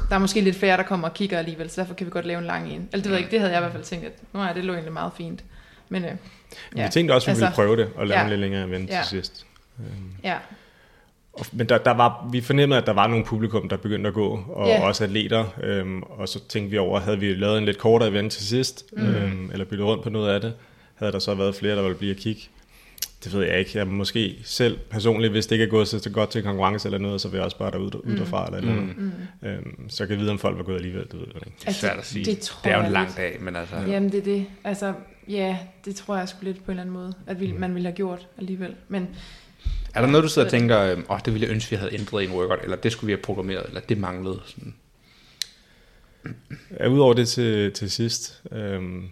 der er måske lidt færre, der kommer og kigger alligevel, så derfor kan vi godt lave en lang en. Eller det ved jeg ikke, det havde jeg i hvert fald tænkt, at nu er det lå egentlig meget fint. Men øh, Ja. Vi tænkte også, at vi altså, ville prøve det, og lave ja. en lidt længere event Ja. til sidst. Ja, Og- Men der, der var, vi fornemmede, at der var nogle publikum, der begyndte at gå, og yeah. også atleter. Øhm, og så tænkte vi over, havde vi lavet en lidt kortere event til sidst, mm. øhm, eller byttet rundt på noget af det, havde der så været flere, der ville blive at kigge. Det ved jeg ikke. Jeg måske selv personligt, hvis det ikke er gået så så godt til konkurrence eller noget, så vil jeg også bare derud, ud derfra. Eller noget. Mm. Øhm, så kan jeg vide, om folk var gået alligevel. Det ved jeg ikke. Det er svært at sige. Det, det, tror det er jo en lang lidt. dag, men altså... Jamen det er det. Altså, ja, det tror jeg sgu lidt på en eller anden måde, at vi, man ville have gjort alligevel. Men Er der noget, du sidder og tænker, åh, oh, det ville jeg ønske, vi havde ændret i en workout, eller det skulle vi have programmeret, eller det manglede? Sådan. Ja, Udover det til, til sidst, øhm,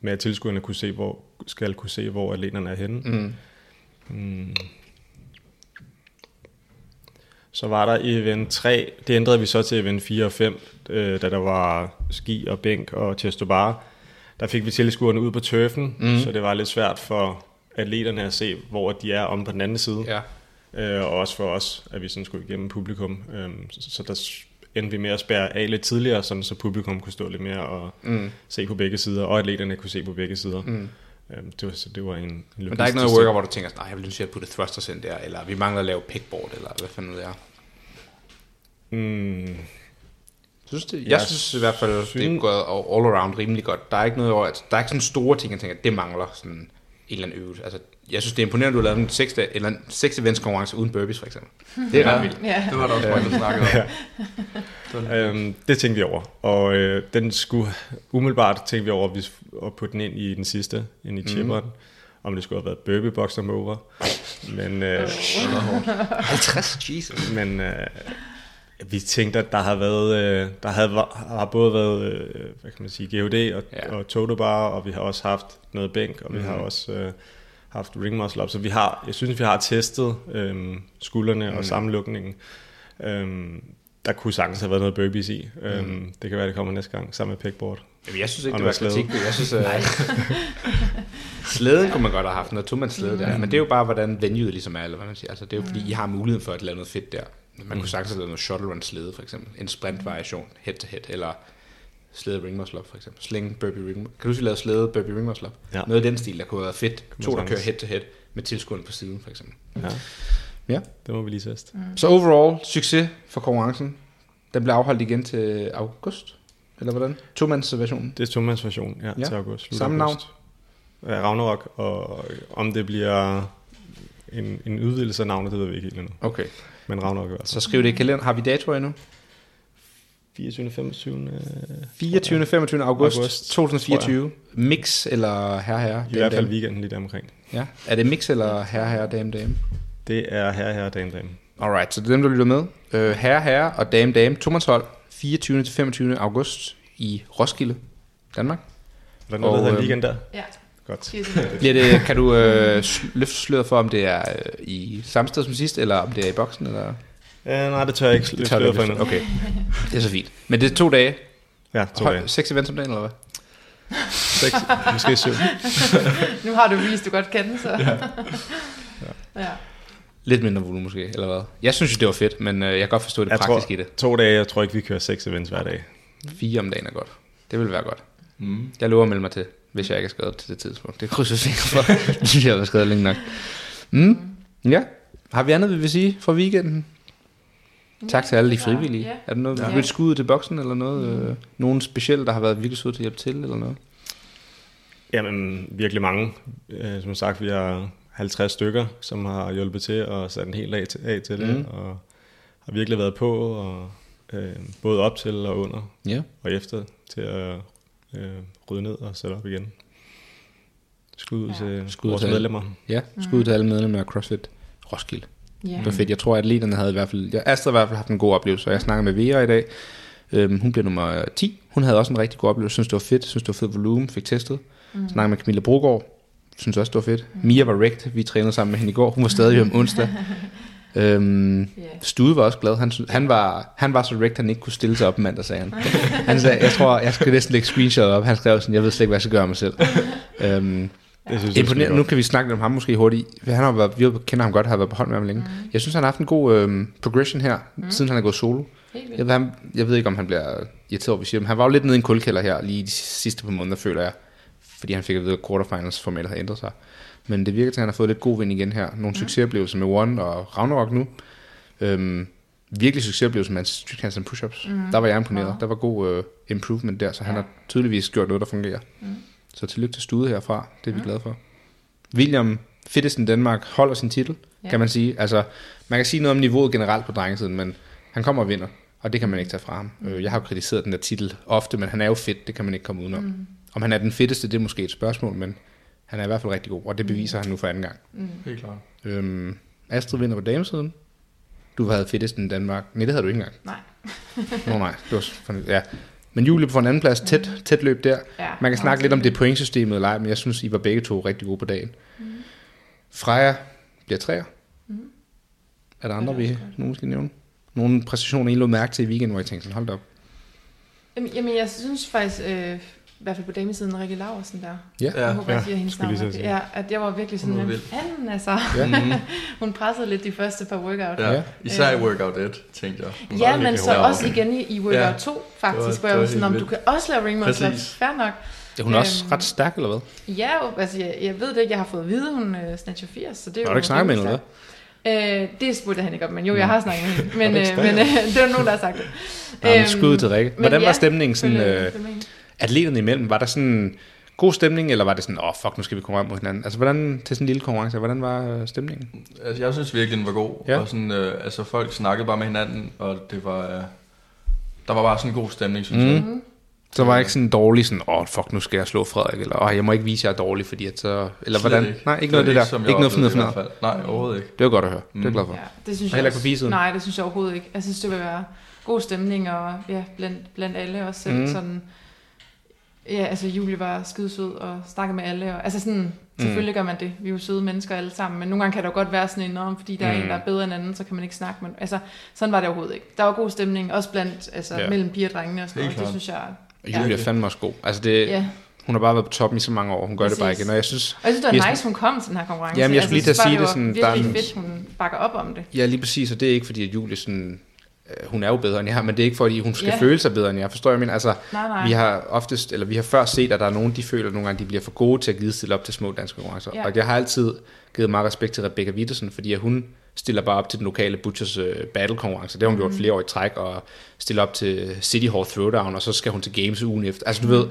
med at tilskuerne kunne se, hvor, skal kunne se, hvor atleterne er henne. Mm. Mm. Så var der i event 3, det ændrede vi så til event 4 og 5, øh, da der var ski og bænk og chest to bar. Der fik vi tilskuerne ud på turfen, mm. så det var lidt svært for atleterne at se, hvor de er om på den anden side. Ja. Øh, og også for os, at vi sådan skulle igennem publikum. Øhm, så, så der endte vi med at spærre af lidt tidligere, sådan, så publikum kunne stå lidt mere og Mm. se på begge sider, og atleterne kunne se på begge sider. Mm. Øhm, det, var, så det var en, en Men der er ikke noget workout, hvor du tænker, nej, jeg vil ønske, at putte thrusters ind der, eller vi mangler at lave pickboard, eller hvad fanden det er. Mm, Synes det? Jeg Jeg synes i hvert fald, det er synes- gået all around rimelig godt. Der er ikke noget over, at der er ikke sådan store ting, jeg tænker, det mangler sådan en eller anden øvelse. Altså, jeg synes, det er imponerende, at du har lavet en seks, eller en seks events konkurrence uden burpees, for eksempel. Det er ret vildt. ja, Det var der også mange, der snakkede om. Øhm, det tænkte vi over, og øh, den skulle umiddelbart tænkte vi over, at vi at putte den ind i den sidste, ind i chipperen, mm. om det skulle have været burpee box og over. Men, øh, 50, Jesus. men øh, vi tænkte, at der har været, øh, der havde, har både været, øh, hvad kan man sige, GOD og, Ja. ja. og total bar, og vi har også haft noget bænk, og vi har også øh, haft ring muscle up, så vi har, jeg synes, vi har testet øh, skuldrene og sammenlukningen. Øhm, der kunne sagtens have været noget burpees i. Øhm, det kan være, det kommer næste gang, sammen med pegboard. Jamen, jeg synes ikke, Og det var kritik. Jeg synes, uh, slæden kunne man godt have haft, noget tog man slæde der. Men det er jo bare, hvordan venueet ligesom er, eller hvad man siger. Altså, det er jo fordi, I har muligheden for at lave noget fedt der. Man kunne sagtens have lavet noget shuttle run slæde, for eksempel. En sprint variation, head to head, eller slæde ring muscle up, for eksempel. Sling burpee ring Kan du vi lavede slæde burpee ring muscle up? Ja. Noget i den stil, der kunne været fedt. To, der kører head to head med tilskuerne på siden, for eksempel. Ja, Ja. det må vi lige teste. Mm. Så overall, succes for konkurrencen. Den bliver afholdt igen til august, eller hvordan? To-mands-versionen. Det er Thomas version, ja, Ja. til august. slut Samme august. Ja, Ragnarok, og om det bliver en, en udvidelse af navnet, det ved vi ikke helt endnu. Okay, Men Ragnarok i hvert fald. så skriv det i kalenderen. Har vi datoer endnu? 24. 25. 24. 25. august, August, 2024. Mix eller herre herre? I hvert fald weekenden lige der omkring. Ja. Er det mix eller herre herre, dame dame? Det er her, her, dame, dame. Alright, så det er dem, der lytter med. Uh, herre herre og dame dame, tomandshold, 24. til 25. august i Roskilde, Danmark. der er noget, der Og, hedder øhm, ligaen der? Ja, Godt. Bliver det, kan du øh, løfte sløret for, om det er øh, i samme sted som sidst, eller om det er i boksen? Eller? Ja, nej, det tør jeg ikke Det tør for ikke. Okay, det er så fint. Men det er to dage. Ja, to Hold, dage. seks events om dagen, eller hvad? Seks, måske syv. Nu har du vist, du godt kan, så... Ja. ja. Lidt mindre volumen måske, eller hvad? Jeg synes jo, det var fedt, men øh, jeg kan godt forstå det Jeg praktiske tror, i det. to dage, jeg tror ikke, vi kører seks events hver dag. Fire om dagen er godt. Det vil være godt. Mm. Jeg lover at melde mig til, hvis jeg ikke er skadet til det tidspunkt. Det krydser jeg fingre for. det synes jeg, jeg var skadet længe nok. Mm. Ja. Har vi andet, vi vil sige for weekenden? Tak til alle de frivillige. Ja. Er der noget, Ja. vil skud til boksen, eller noget? Øh, nogen specielt, der har været virkelig søde til at hjælpe til, eller noget? Jamen, virkelig mange. Øh, Som sagt, vi har 50 stykker, som har hjulpet til og sat en hel dag til, af til det, Mhm. og har virkelig været på, og øh, både op til og under Ja. og efter til at øh, rydde ned og sætte op igen. Skud ud Ja. til Skud vores til alle. medlemmer. Ja, skud til alle medlemmer af CrossFit Roskilde. Ja. Det var fedt. Jeg tror, at atleterne havde i hvert fald... Ja, Astrid har i hvert fald haft en god oplevelse, og jeg snakkede med Vera i dag. Øhm, hun blev nummer 10. Hun havde også en rigtig god oplevelse. Synes, det var fedt. Synes, det var fedt volumen. Fik testet. Mm. Snakkede med Camilla Brogaard. Synes også, det var fedt. Mm. Mia var wrecked. Vi trænede sammen med hende i går. Hun var stadig om onsdag. øhm, Ja. Stude var også glad. Han, han, var, han var så wrecked, han ikke kunne stille sig op mandag, sagde han. Han sagde, jeg tror, jeg skal næsten lægge screenshot op. Han skrev sådan, jeg ved slet ikke, hvad jeg skal gøre mig selv. øhm, Det synes jeg Imponerende. er Nu kan vi snakke om ham måske hurtigt. Han har været, vi kender ham godt, har været på hold med ham længe. Mm. Jeg synes, han har haft en god øhm, progression her, mm. siden han er gået solo. Jeg ved, han, jeg ved ikke, om han bliver irriteret over, vi siger, men han var jo lidt nede i en kuldkælder her, lige de sidste par måneder, føler jeg. Fordi han fik at vide, at quarterfinals formatet havde ændret sig. Men det virker til, at han har fået lidt god vind igen her. Nogle mm. succesoplevelser med One og Ragnarok nu. Øhm, virkelig succesoplevelser med hans street handstand push-ups. Mm. Der var jeg imponeret. Wow. Der var god øh, improvement der, så han Ja. har tydeligvis gjort noget, der fungerer. Mm. Så tillykke til Stude herfra. Det er vi glade for. William Fittesten Danmark holder sin titel, Ja. ja. kan man sige. Altså, man kan sige noget om niveauet generelt på drengesiden, men han kommer og vinder, og det kan man ikke tage fra ham. Mm. Jeg har jo kritiseret den der titel ofte, men han er jo fedt, det kan man ikke komme udenom. Mm. Om han er den fedteste, det er måske et spørgsmål, men han er i hvert fald rigtig god, og det beviser han nu for anden gang. Helt klart. Øhm, Astrid vinder på damesiden. Du havde fedtesten i Danmark. Nej, det havde du ikke engang. Nej. Nå nej, det var sådan, ja. Men Julie på en anden plads, tæt, tæt løb der. Ja, Man kan snakke lidt om det pointsystemet eller ej, men jeg synes, I var begge to rigtig gode på dagen. Mm. Freja bliver træer. Mm. Er der andre, vi godt. nogen skal nævne? Nogle præstationer, I lå mærke til i weekenden, hvor I tænkte sådan, hold op. Jamen, jeg synes faktisk, øh, i hvert fald på damesiden, Rikke Laversen der. Ja, Ja. Jeg håber, jeg ja, siger hendes skulle navn. Ja, at jeg var virkelig sådan, Hun var hvem fanden altså. ja. Mm. Hun pressede lidt de første par workout. Ja. Ja. Især i Øh. workout 1, tænkte jeg. Hun Ja, var men så også igen i, i workout Ja. 2, faktisk, Det var- hvor jeg det var var sådan, om du kan også lave ring muscle. Fair nok. Ja, hun er også Øhm, ret stærk, eller hvad? Ja, altså jeg, jeg ved det ikke, jeg har fået at vide, hun øh, snatcher 80, så det er jo Har du ikke snakket med hende, eller. Øh, det spurgte han ikke om, men jo, jeg har snakket med hende. Men, det øh, men øh, det var nogen, der har sagt det. Ja, men Øhm, skud til Rikke. men Hvordan var ja, stemningen sådan, øh. Atleterne imellem? Var der sådan god stemning, eller var det sådan, åh oh, fuck, nu skal vi konkurrere mod hinanden? Altså, hvordan, til sådan en lille konkurrence, hvordan var øh, stemningen? Altså, jeg synes virkelig, den var god. Ja. Og sådan, øh, altså, folk snakkede bare med hinanden, og det var... Øh, der var bare sådan en god stemning, synes Mm. jeg. Så var jeg ikke sådan dårlig, sådan, åh, oh, fuck, nu skal jeg slå Frederik, eller åh, oh, jeg må ikke vise, at jeg er dårlig, fordi at så... Eller Slet hvordan? Nej, ikke noget af det der. Ikke noget fnid. fald. Nej, overhovedet ikke. Det var godt at høre. Det er jeg Mm. glad for. Ja, det synes Og jeg ikke også. pigesiden? Nej, det synes jeg overhovedet ikke. Jeg synes, det vil være god stemning, og ja, blandt, blandt alle også selv Mm. mm. sådan... Ja, altså Julie var skidesød og snakkede med alle. Og, altså sådan, selvfølgelig gør man det. Vi er jo søde mennesker alle sammen. Men nogle gange kan der jo godt være sådan en om, fordi der er Mm. en, der er bedre end anden, så kan man ikke snakke. Men altså, sådan var det overhovedet ikke. Der var god stemning, også blandt, altså Ja. mellem piger og drengene og sådan noget. Det synes jeg... Og Julie er fandme også god. Altså, det, Ja, hun har bare været på toppen i så mange år. Hun gør det bare Præcis. igen. Og jeg synes, og jeg synes, det var er nice, hun kom til den her konkurrence. Jamen, jeg skulle lige at synes bare, sige det sådan, der er virkelig en- fedt, hun bakker op om det. ja, lige præcis, og det er ikke fordi, at Julie sådan... øh, Hun er jo bedre end jeg, men det er ikke fordi, hun skal Ja. føle sig bedre end jeg. Forstår jeg, men altså, Nej, nej. vi har oftest, eller vi har før set, at der er nogen, de føler nogle gange, de bliver for gode til at give stille op til små danske konkurrencer. Ja. Og jeg har altid givet meget respekt til Rebecca Wittersen, fordi at hun stiller bare op til den lokale Butchers uh, battle konkurrence. Det har hun Mhm. gjort flere år i træk, og stiller op til City Hall Throwdown, og så skal hun til Games ugen efter. Altså du ved,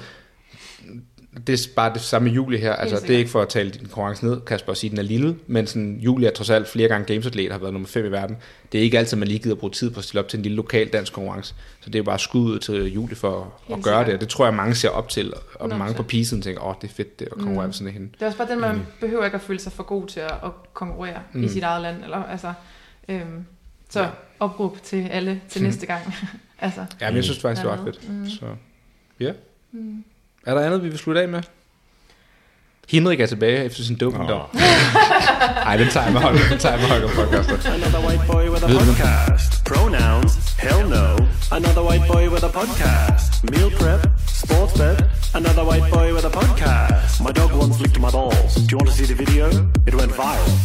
det er bare det samme med Julie her. Altså, det er ikke for at tale din konkurrence ned, Kasper, og sige, at den er lille, men sådan, Julie er trods alt flere gange gamesatlet, har været nummer 5 i verden. Det er ikke altid, man lige gider bruge tid på at stille op til en lille lokal dansk konkurrence. Så det er jo bare skud ud til Julie for at gøre sikkert. det, og det tror jeg, mange ser op til, og 100%. mange på pisen tænker, åh, det er fedt det, at konkurrere Mm. med sådan en hende. Det er også bare den, man mm. behøver ikke at føle sig for god til at, at konkurrere mm. i sit eget land. Eller, altså, øhm, så ja. opråb til alle til næste gang. altså, Ja, men jeg synes faktisk, det var ret fedt. Mm. Så, ja. mm. Er der andet, vi vil slutte af med? Henrik er tilbage efter sin dopingdom. Nej, den tager jeg med Holger. Den tager jeg med podcaster. Another white boy with a podcast. Pronouns, hell no. Another white boy with a podcast. Meal prep, sports bet. Another white boy with a podcast. My dog once licked my balls. Do you want to see the video? It went viral.